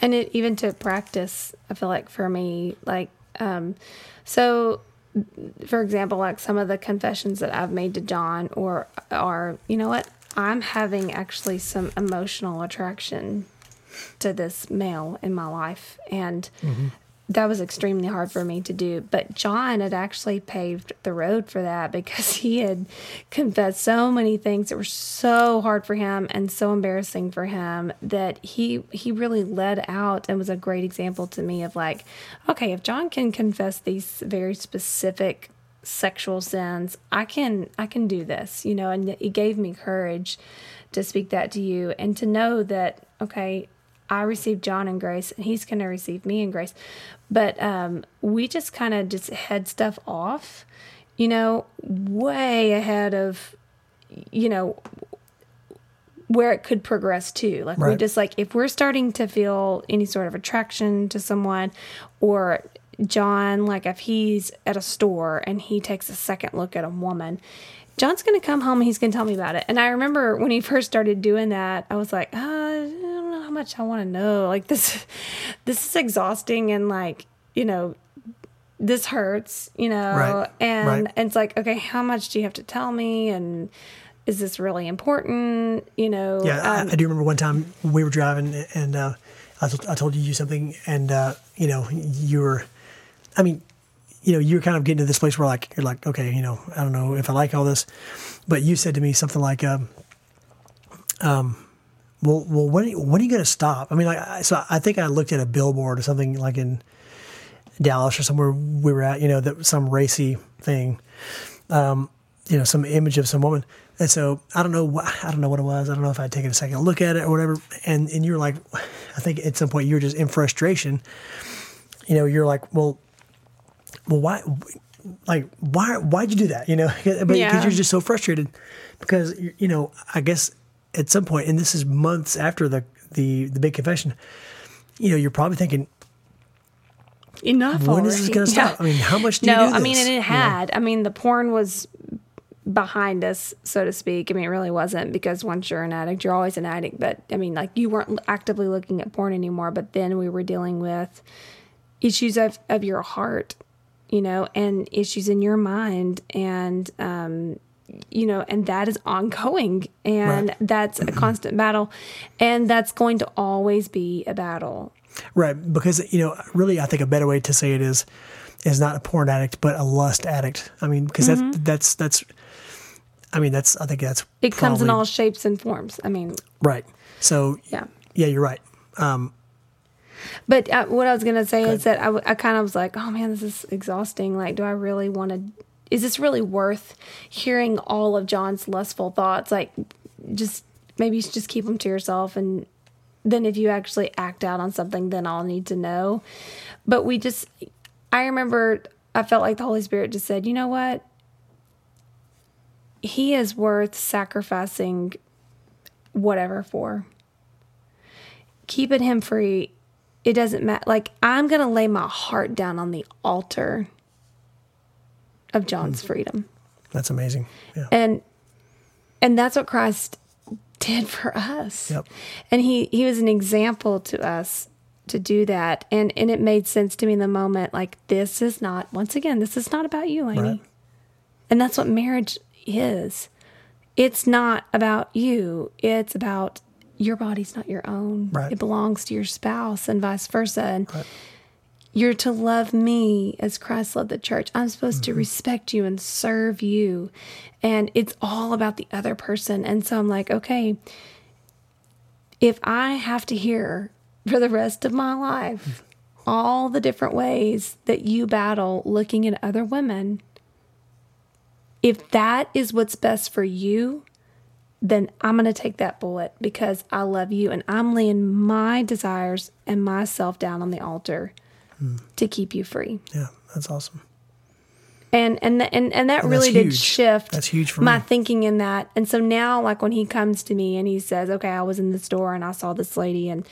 and it even to practice i feel like for me like um so for example like some of the confessions that i've made to john or are you know what I'm having actually some emotional attraction to this male in my life. And that was extremely hard for me to do. But John had actually paved the road for that because [laughs] he had confessed so many things that were so hard for him and so embarrassing for him that he he really led out and was a great example to me of like, okay, if John can confess these very specific sexual sins, I can I can do this, you know, and it gave me courage to speak that to you and to know that okay, I received John in grace and he's going to receive me in grace. But um, we just kind of just head stuff off, you know, way ahead of, you know, where it could progress to. Like we just like if we're starting to feel any sort of attraction to someone or John, like if he's at a store and he takes a second look at a woman, John's going to come home and he's going to tell me about it. And I remember when he first started doing that, I was like, uh, I don't know how much I want to know. Like this, [laughs] this is exhausting and like, you know, this hurts, you know, Right, and right. it's like, okay, how much do you have to tell me? And is this really important? You know, Yeah, um, I, I do remember one time we were driving and uh, I, told, I told you something, and uh, you know you were, I mean, you know you were kind of getting to this place where like you're like, okay, you know, I don't know if I like all this, but you said to me something like, um, um, well, well, when when are you going to stop? I mean, like, so I think I looked at a billboard or something like in Dallas or somewhere we were at, you know, that some racy thing, um, you know, some image of some woman. And so I don't know what I don't know what it was. I don't know if I'd taken a second look at it or whatever. And and you were like, I think at some point you were just in frustration. You know, you're like, well, well, why, like, why, why'd you do that? You know, [laughs] but because Yeah. you're just so frustrated because you know, I guess at some point, and this is months after the the the big confession. You know, you're probably thinking, enough. when is this going [laughs] to stop? Yeah. I mean, how much do no, you do? I mean, and it had. I mean, the porn was behind us, so to speak. I mean, it really wasn't because once you're an addict, you're always an addict. But I mean, like you weren't actively looking at porn anymore. But then we were dealing with issues of, of your heart, you know, and issues in your mind. And, um, you know, and that is ongoing and Right. that's a constant battle. And that's going to always be a battle. Right, because you know, really, I think a better way to say it is is not a porn addict, but a lust addict. I mean, because that's that's that's. I mean, that's I think that's Mm-hmm. It comes in all shapes and forms. I mean, right. So yeah. yeah, you're right. Um, But uh, what I was gonna say is that I, I kind of was like, oh man, this is exhausting. Like, do I really want to? Is this really worth hearing all of John's lustful thoughts? Like, just maybe you should just keep them to yourself, and then if you actually act out on something, then I'll need to know. But we just, I remember, I felt like the Holy Spirit just said, you know what? He is worth sacrificing whatever for keeping him free it doesn't matter like i'm gonna lay my heart down on the altar of john's mm. freedom that's amazing. Yeah. and and that's what christ did for us Yep. and he he was an example to us to do that and and it made sense to me in the moment like this is not once again this is not about you Lainey. Right. and that's what marriage is it's not about you it's about your body's not your own Right. it belongs to your spouse and vice versa and you're to love me as Christ loved the church. I'm supposed to mm-hmm. respect you and serve you. And it's all about the other person. And so I'm like, okay, if I have to hear for the rest of my life mm-hmm. all the different ways that you battle looking at other women, if that is what's best for you, then I'm going to take that bullet because I love you and I'm laying my desires and myself down on the altar to keep you free. Yeah, that's awesome. And and th- and and that And really did shift That's huge for my me. thinking in that. And so now like when he comes to me and he says, "Okay, I was in the store and I saw this lady and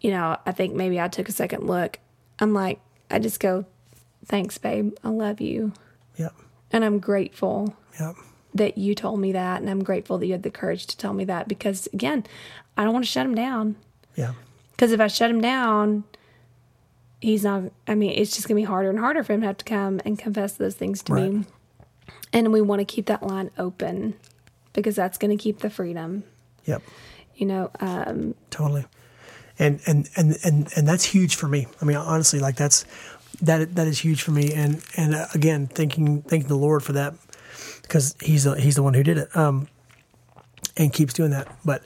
you know, I think maybe I took a second look." I'm like, I just go, "Thanks, babe. I love you." Yep. And I'm grateful Yep. That you told me that and I'm grateful that you had the courage to tell me that because again, I don't want to shut him down. Yeah. Because if I shut him down, he's not, I mean, it's just going to be harder and harder for him to have to come and confess those things to Right. me. And we want to keep that line open. because that's going to keep the freedom. Yep. You know, um, totally and and and and and that's huge for me i mean honestly like that's that that is huge for me and and uh, again thanking thanking the lord for that because he's the, he's the one who did it um and keeps doing that but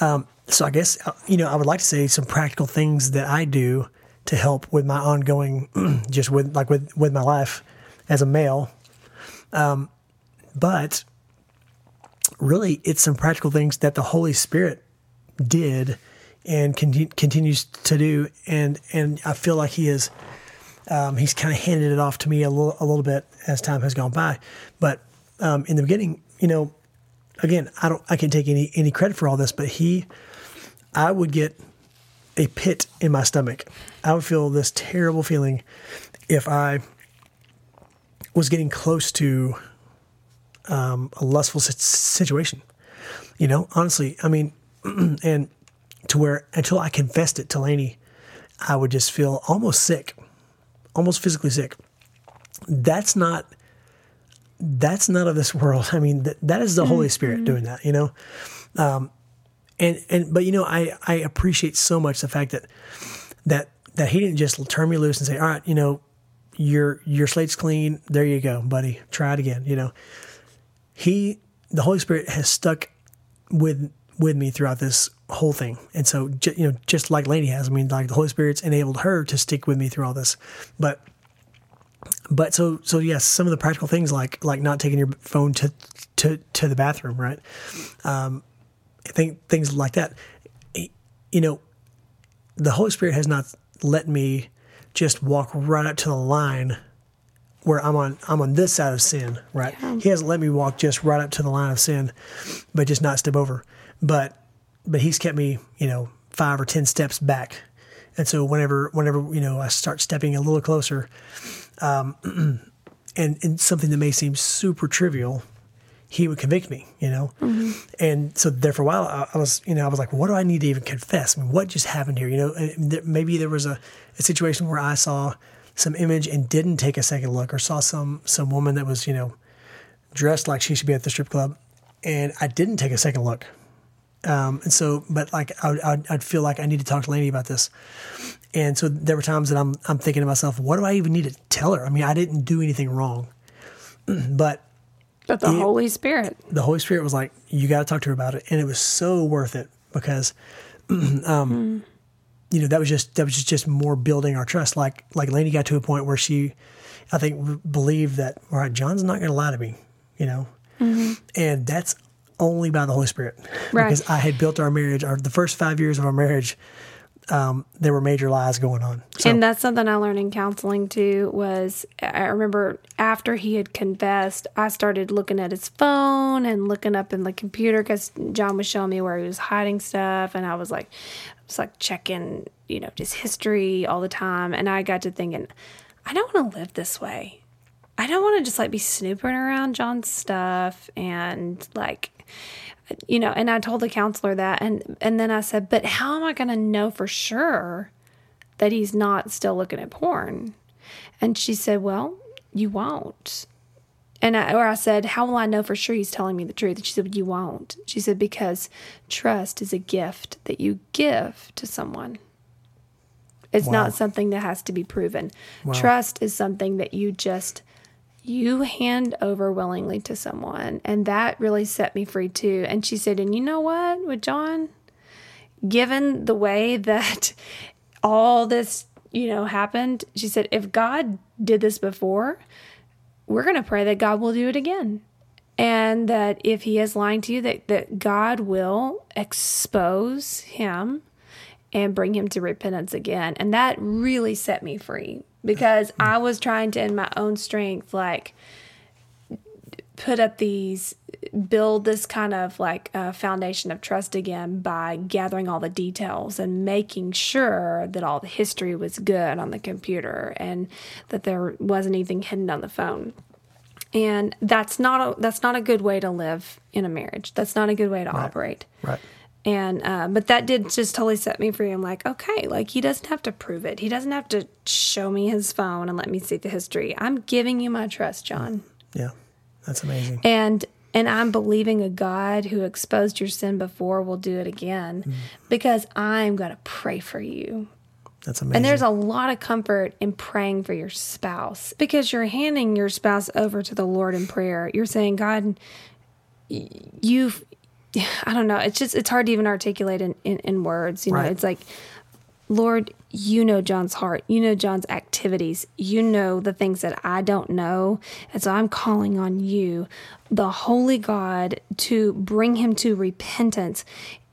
um so i guess uh, you know i would like to say some practical things that i do to help with my ongoing [clears throat] just with like with with my life as a male um but really it's some practical things that the holy spirit did and con- continues to do. And and I feel like he is um, he's kind of handed it off to me a little a little bit as time has gone by. But um, in the beginning, you know, again, I don't I can't take any any credit for all this, but he, I would get a pit in my stomach. I would feel this terrible feeling if I was getting close to um, a lustful situation. You know, honestly, I mean, [clears throat] and to where until I confessed it to Lainey, I would just feel almost sick, almost physically sick. That's not that's not of this world. [laughs] I mean, that, that is the mm-hmm. Holy Spirit doing that, you know? Um, and, and, but you know, I, I appreciate so much the fact that, that, that he didn't just turn me loose and say, all right, you know, your, your slate's clean. There you go, buddy. Try it again. You know, he, the Holy Spirit has stuck with, with me throughout this whole thing. And so, you know, just like Lainey has, I mean, like the Holy Spirit's enabled her to stick with me through all this. But, but so, so yes, some of the practical things like, like not taking your phone to, to, to the bathroom, right? Um, I think things like that, you know, the Holy Spirit has not let me just walk right up to the line where I'm on I'm on this side of sin, right? Yeah. He hasn't let me walk just right up to the line of sin, but just not step over. But but he's kept me, you know, five or ten steps back. And so whenever whenever you know I start stepping a little closer, um, [clears throat] and, and something that may seem super trivial, he would convict me, you know. Mm-hmm. And so there for a while, I, I, was, you know, I was like, what do I need to even confess? I mean, what just happened here? You know, there, maybe there was a, a situation where I saw some image and didn't take a second look, or saw some some woman that was, you know, dressed like she should be at the strip club, and I didn't take a second look. Um, and so, but like I, I'd, I'd feel like I need to talk to Lainey about this. And so there were times that I'm I'm thinking to myself, what do I even need to tell her? I mean, I didn't do anything wrong, [clears throat] but but the it, Holy Spirit, the Holy Spirit was like, you got to talk to her about it, and it was so worth it because, [clears throat] um, mm. you know, that was just that was just, just more building our trust. Like like Lainey got to a point where she, I think, believed that all right, John's not going to lie to me, you know, mm-hmm. and that's only by the Holy Spirit. Right. Because I had built our marriage, our the first five years of our marriage, um, there were major lies going on. So. And that's something I learned in counseling too. Was I remember after he had confessed, I started looking at his phone and looking up in the computer because John was showing me where he was hiding stuff, and I was like, I was like checking, you know, just history all the time, and I got to thinking, I don't want to live this way. I don't want to just like be snooping around John's stuff and like you know, and I told the counselor that and and then I said, "But how am I going to know for sure that he's not still looking at porn?" And she said, "Well, you won't." And I, or I said, "How will I know for sure he's telling me the truth?" And she said, "You won't." She said, "Because trust is a gift that you give to someone. It's wow. not something that has to be proven. Wow. Trust is something that you just you hand over willingly to someone. And that really set me free too. And she said, and you know what, with John, given the way [laughs] that all this, you know, happened, she said, if God did this before, we're going to pray that God will do it again. And that if he is lying to you, that, that God will expose him and bring him to repentance again. And that really set me free because I was trying to, in my own strength, like put up these, build this kind of like uh, foundation of trust again by gathering all the details and making sure that all the history was good on the computer and that there wasn't anything hidden on the phone. And that's not a that's not a good way to live in a marriage. That's not a good way to right. operate. Right. And uh, but that did just totally set me free. I'm like, okay, like he doesn't have to prove it. He doesn't have to show me his phone and let me see the history. I'm giving you my trust, John. Yeah, that's amazing. And And I'm believing a God who exposed your sin before will do it again Mm. because I'm going to pray for you. That's amazing. And there's a lot of comfort in praying for your spouse because you're handing your spouse over to the Lord in prayer. You're saying, God, you've, I don't know, it's just, it's hard to even articulate in, in, in words. You know, Right. it's like, Lord, you know John's heart. You know John's activities. You know the things that I don't know. And so I'm calling on you, the Holy God, to bring him to repentance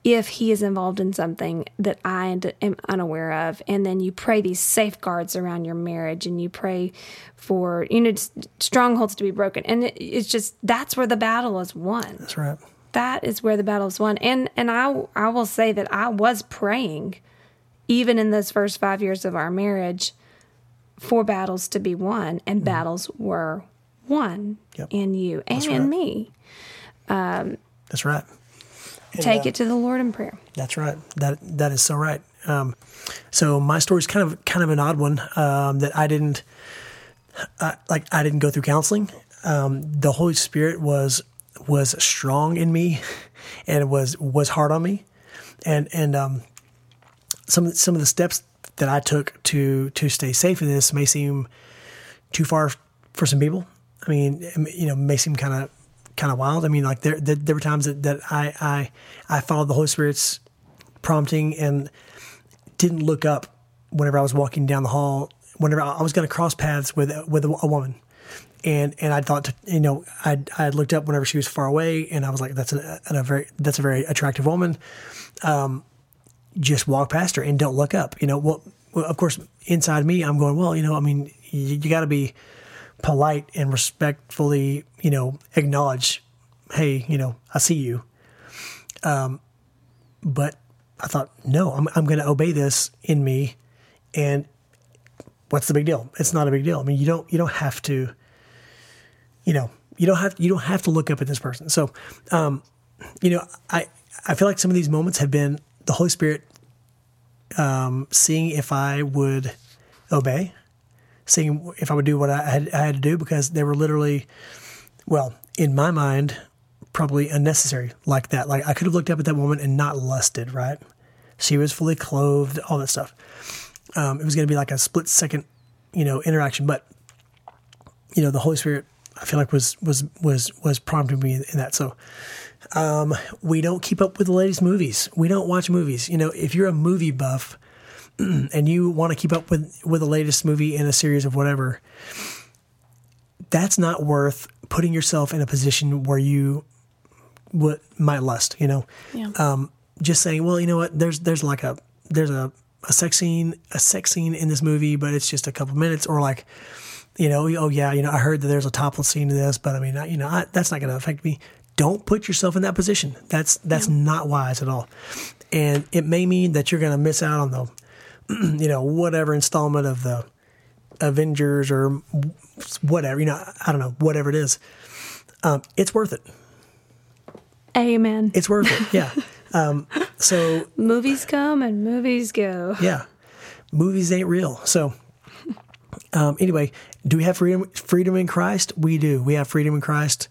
if he is involved in something that I am unaware of. And then you pray these safeguards around your marriage and you pray for, you know, strongholds to be broken. And it, it's just, that's where the battle is won That's right. That is where the battle is won. And and I I will say that I was praying, even in those first five years of our marriage, for battles to be won, and battles were won Yep. in you and right. in me. That's right. And, Take uh, it to the Lord in prayer. That's right. That that is so right. Um, so my story is kind of kind of an odd one um, that I didn't uh, like. I didn't go through counseling. Um, the Holy Spirit was was strong in me, and was was hard on me, and and um, some some of the steps that I took to to stay safe in this may seem too far for some people. I mean, you know, may seem kind of kind of wild. I mean, like there, there there were times that, that I I I followed the Holy Spirit's prompting and didn't look up whenever I was walking down the hall. Whenever I was going to cross paths with with a, a woman, and and I thought, you know, I I looked up whenever she was far away, and I was like, that's a, a very that's a very attractive woman. Um, just walk past her and don't look up. You know, well, well of course, inside me, I'm going, well, you know, I mean, you, you got to be polite and respectfully, you know, acknowledge, hey, you know, I see you. Um, but I thought, no, I'm, I'm going to obey this in me. And what's the big deal? It's not a big deal. I mean, you don't, you don't have to, you know, you don't have, you don't have to look up at this person. So, um, you know, I, I feel like some of these moments have been the Holy Spirit, um, seeing if I would obey, seeing if I would do what I had, I had to do because they were literally, well, in my mind, probably unnecessary like that. Like I could have looked up at that woman and not lusted, right? She was fully clothed, all that stuff. Um, it was going to be like a split second, you know, interaction, but you know, the Holy Spirit, I feel like was was was was prompting me in that. So, um, we don't keep up with the latest movies. We don't watch movies. You know, if you're a movie buff [clears throat] and you want to keep up with with the latest movie in a series of whatever, that's not worth putting yourself in a position where you would might lust. You know, Yeah. um, just saying, well, you know what? There's there's like a there's a a sex scene a sex scene in this movie, but it's just a couple minutes, or like, you know, oh yeah, you know, I heard that there's a topless scene in this, but I mean, I, you know, I, that's not going to affect me. Don't put yourself in that position. That's that's not wise at all, and it may mean that you're going to miss out on the, [clears throat] you know, whatever installment of the Avengers or whatever. You know, I don't know, whatever it is. Um, it's worth it. Amen. It's worth it. Yeah. [laughs] Um, so movies come and movies go. yeah, movies ain't real. So um, anyway, do we have freedom? Freedom in Christ? We do. We have freedom in Christ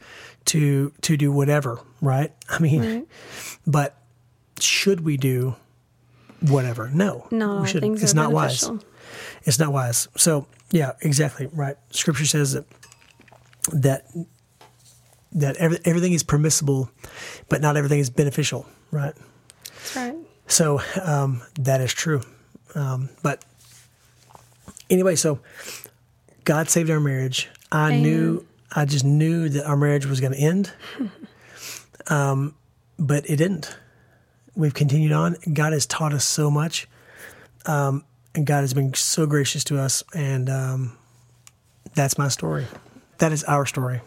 to to do whatever. Right? I mean, Right. but should we do whatever? No, all we shouldn't. It's not beneficial. wise. It's not wise. So yeah, exactly right. Scripture says that that that every, everything is permissible, but not everything is beneficial. Right? That's right. So um, that is true. Um, but anyway, so God saved our marriage. I Amen. knew, I just knew that our marriage was going to end. [laughs] um, but it didn't. We've continued on. God has taught us so much. Um, and God has been so gracious to us. And um, that's my story. That is our story.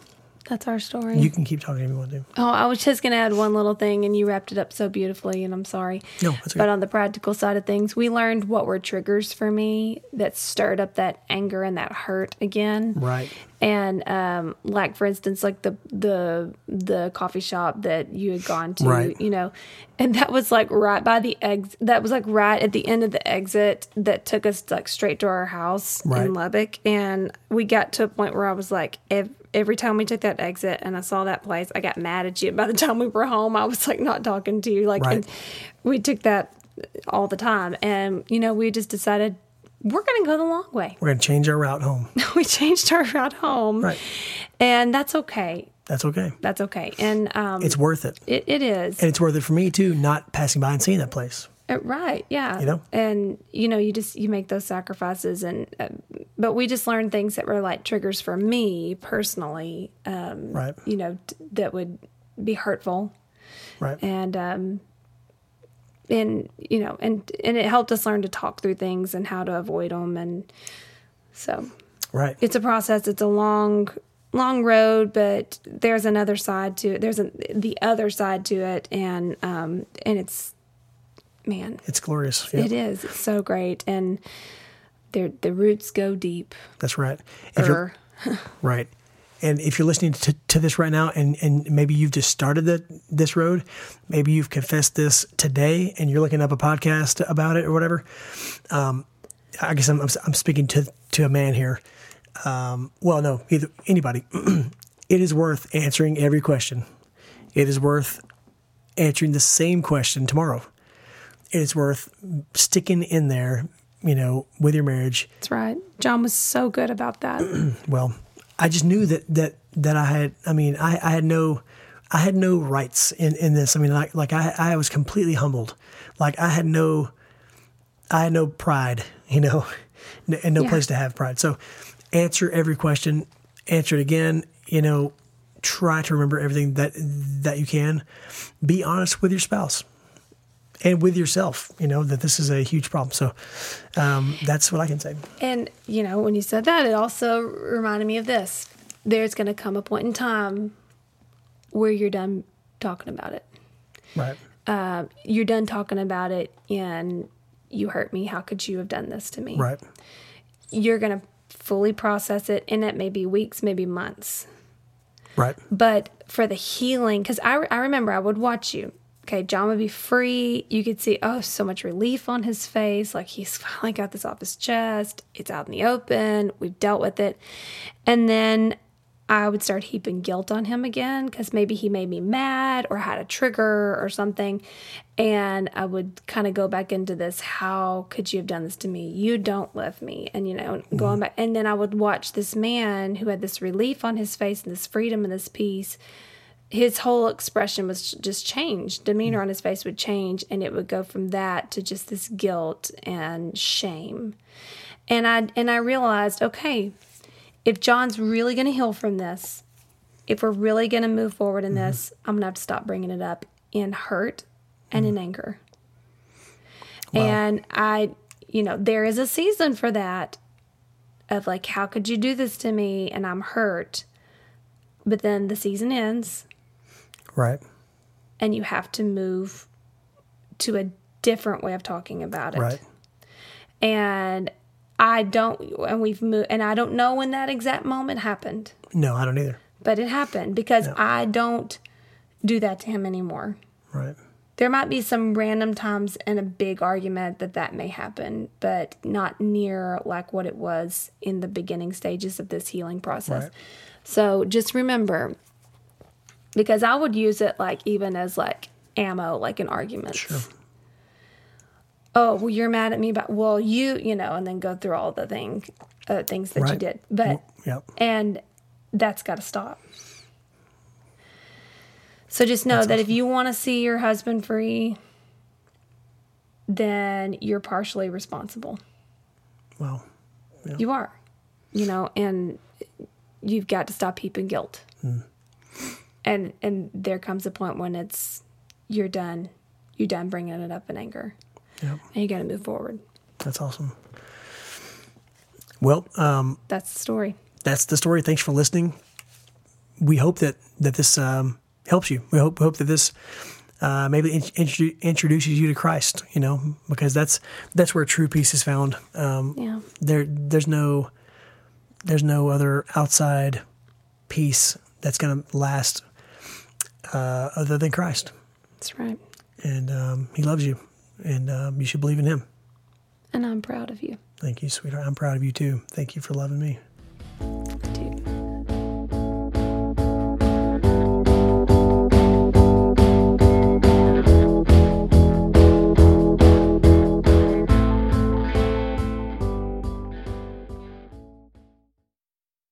That's our story. You can keep talking if you want to. Oh, I was just going to add one little thing, and you wrapped it up so beautifully, and I'm sorry. No, that's okay. But on the practical side of things, we learned what were triggers for me that stirred up that anger and that hurt again. Right. And um, like for instance, like the the the coffee shop that you had gone to, Right. you know, and that was like right by the ex. That was like right at the end of the exit that took us like straight to our house Right. in Lubbock, and we got to a point where I was like, ev- every time we took that exit and I saw that place, I got mad at you. And by the time we were home, I was like not talking to you. Like, Right. we took that all the time, and you know, we just decided we're going to go the long way. We're going to change our route home. [laughs] we changed our route home, Right. and that's okay. That's okay. That's okay, and um, It's worth it. it, it is. And it's worth it for me too, not passing by and seeing that place. Uh, Right. Yeah. You know? and you know, you just you make those sacrifices, and uh, but we just learned things that were like triggers for me personally. Um, Right. You know, t- that would be hurtful, Right. and um, and you know, and and it helped us learn to talk through things and how to avoid them, and so right. it's a process. It's a long long road, but there's another side to it. There's a, the other side to it, and um, and it's man, It's glorious. Yeah, it is. It's so great, and the the roots go deep. That's right. Er, [laughs] right. And if you're listening to, to this right now and, and maybe you've just started the, this road, maybe you've confessed this today and you're looking up a podcast about it or whatever. Um, I guess I'm, I'm, I'm speaking to, to a man here. Um, well, no, either anybody. [clears throat] it is worth answering every question. It is worth answering the same question tomorrow. It is worth sticking in there, you know, with your marriage That's right. John was so good about that. [clears throat] well, I just knew that that that I had. I mean, I, I had no, I had no rights in in this. I mean, like like I I was completely humbled. Like I had no, I had no pride, you know, [laughs] and no Yeah. place to have pride. So, answer every question, answer it again. You know, try to remember everything that that you can. Be honest with your spouse. And with yourself, you know that this is a huge problem. So um, that's what I can say. and you know, when you said that, it also reminded me of this. There's going to come a point in time where you're done talking about it. Right. Uh, you're done talking about it, and you hurt me. How could you have done this to me? Right. You're going to fully process it, and it may be weeks, maybe months. Right. but for the healing because I, I remember i would watch you okay john would be free. You could see oh so much relief on his face. Like he's [laughs] finally got this off his chest. It's out in the open. We've dealt with it. And then i would start heaping guilt on him again because maybe he made me mad or had a trigger or something. And i would kind of go back into this how could you have done this to me? You don't love me. And you know going mm-hmm. back. And then i would watch this man who had this relief on his face and this freedom and this peace his whole expression was just changed. Demeanor on his face would change and it would go from that to just this guilt and shame. And i and i realized okay if john's really going to heal from this if we're really going to move forward in mm-hmm. this i'm going to have to stop bringing it up in hurt and in mm-hmm. anger. And i you know there is a season for that of like how could you do this to me and i'm hurt? But then the season ends Right. and you have to move to a different way of talking about it. Right. And I don't, and we've moved, and I don't know when that exact moment happened, No, I don't either. but it happened because I don't do that to him anymore. Right. There might be some random times in a big argument that that may happen, but not near like what it was in the beginning stages of this healing process. Right. So just remember, because I would use it like even as like ammo, like in arguments. Sure. Oh, well, you're mad at me, but well, you, you know, and then go through all the thing, uh, things that you did. But Yep. and that's got to stop. So just know that if you want to see your husband free, then you're partially responsible. Well, You are, you know, and you've got to stop heaping guilt. And and there comes a point when it's you're done. You're done bringing it up in anger, yep. and you got to move forward. That's awesome. Well, um, That's the story. that's the story. Thanks for listening. We hope that that this um, helps you. We hope hope that this uh, maybe in, intro- introduces you to Christ. You know, because that's that's where true peace is found. Um, Yeah. there there's no there's no other outside peace that's going to last uh, other than Christ. That's right. And um, He loves you, and um, you should believe in Him. And I'm proud of you. Thank you, sweetheart. I'm proud of you too. Thank you for loving me. I do.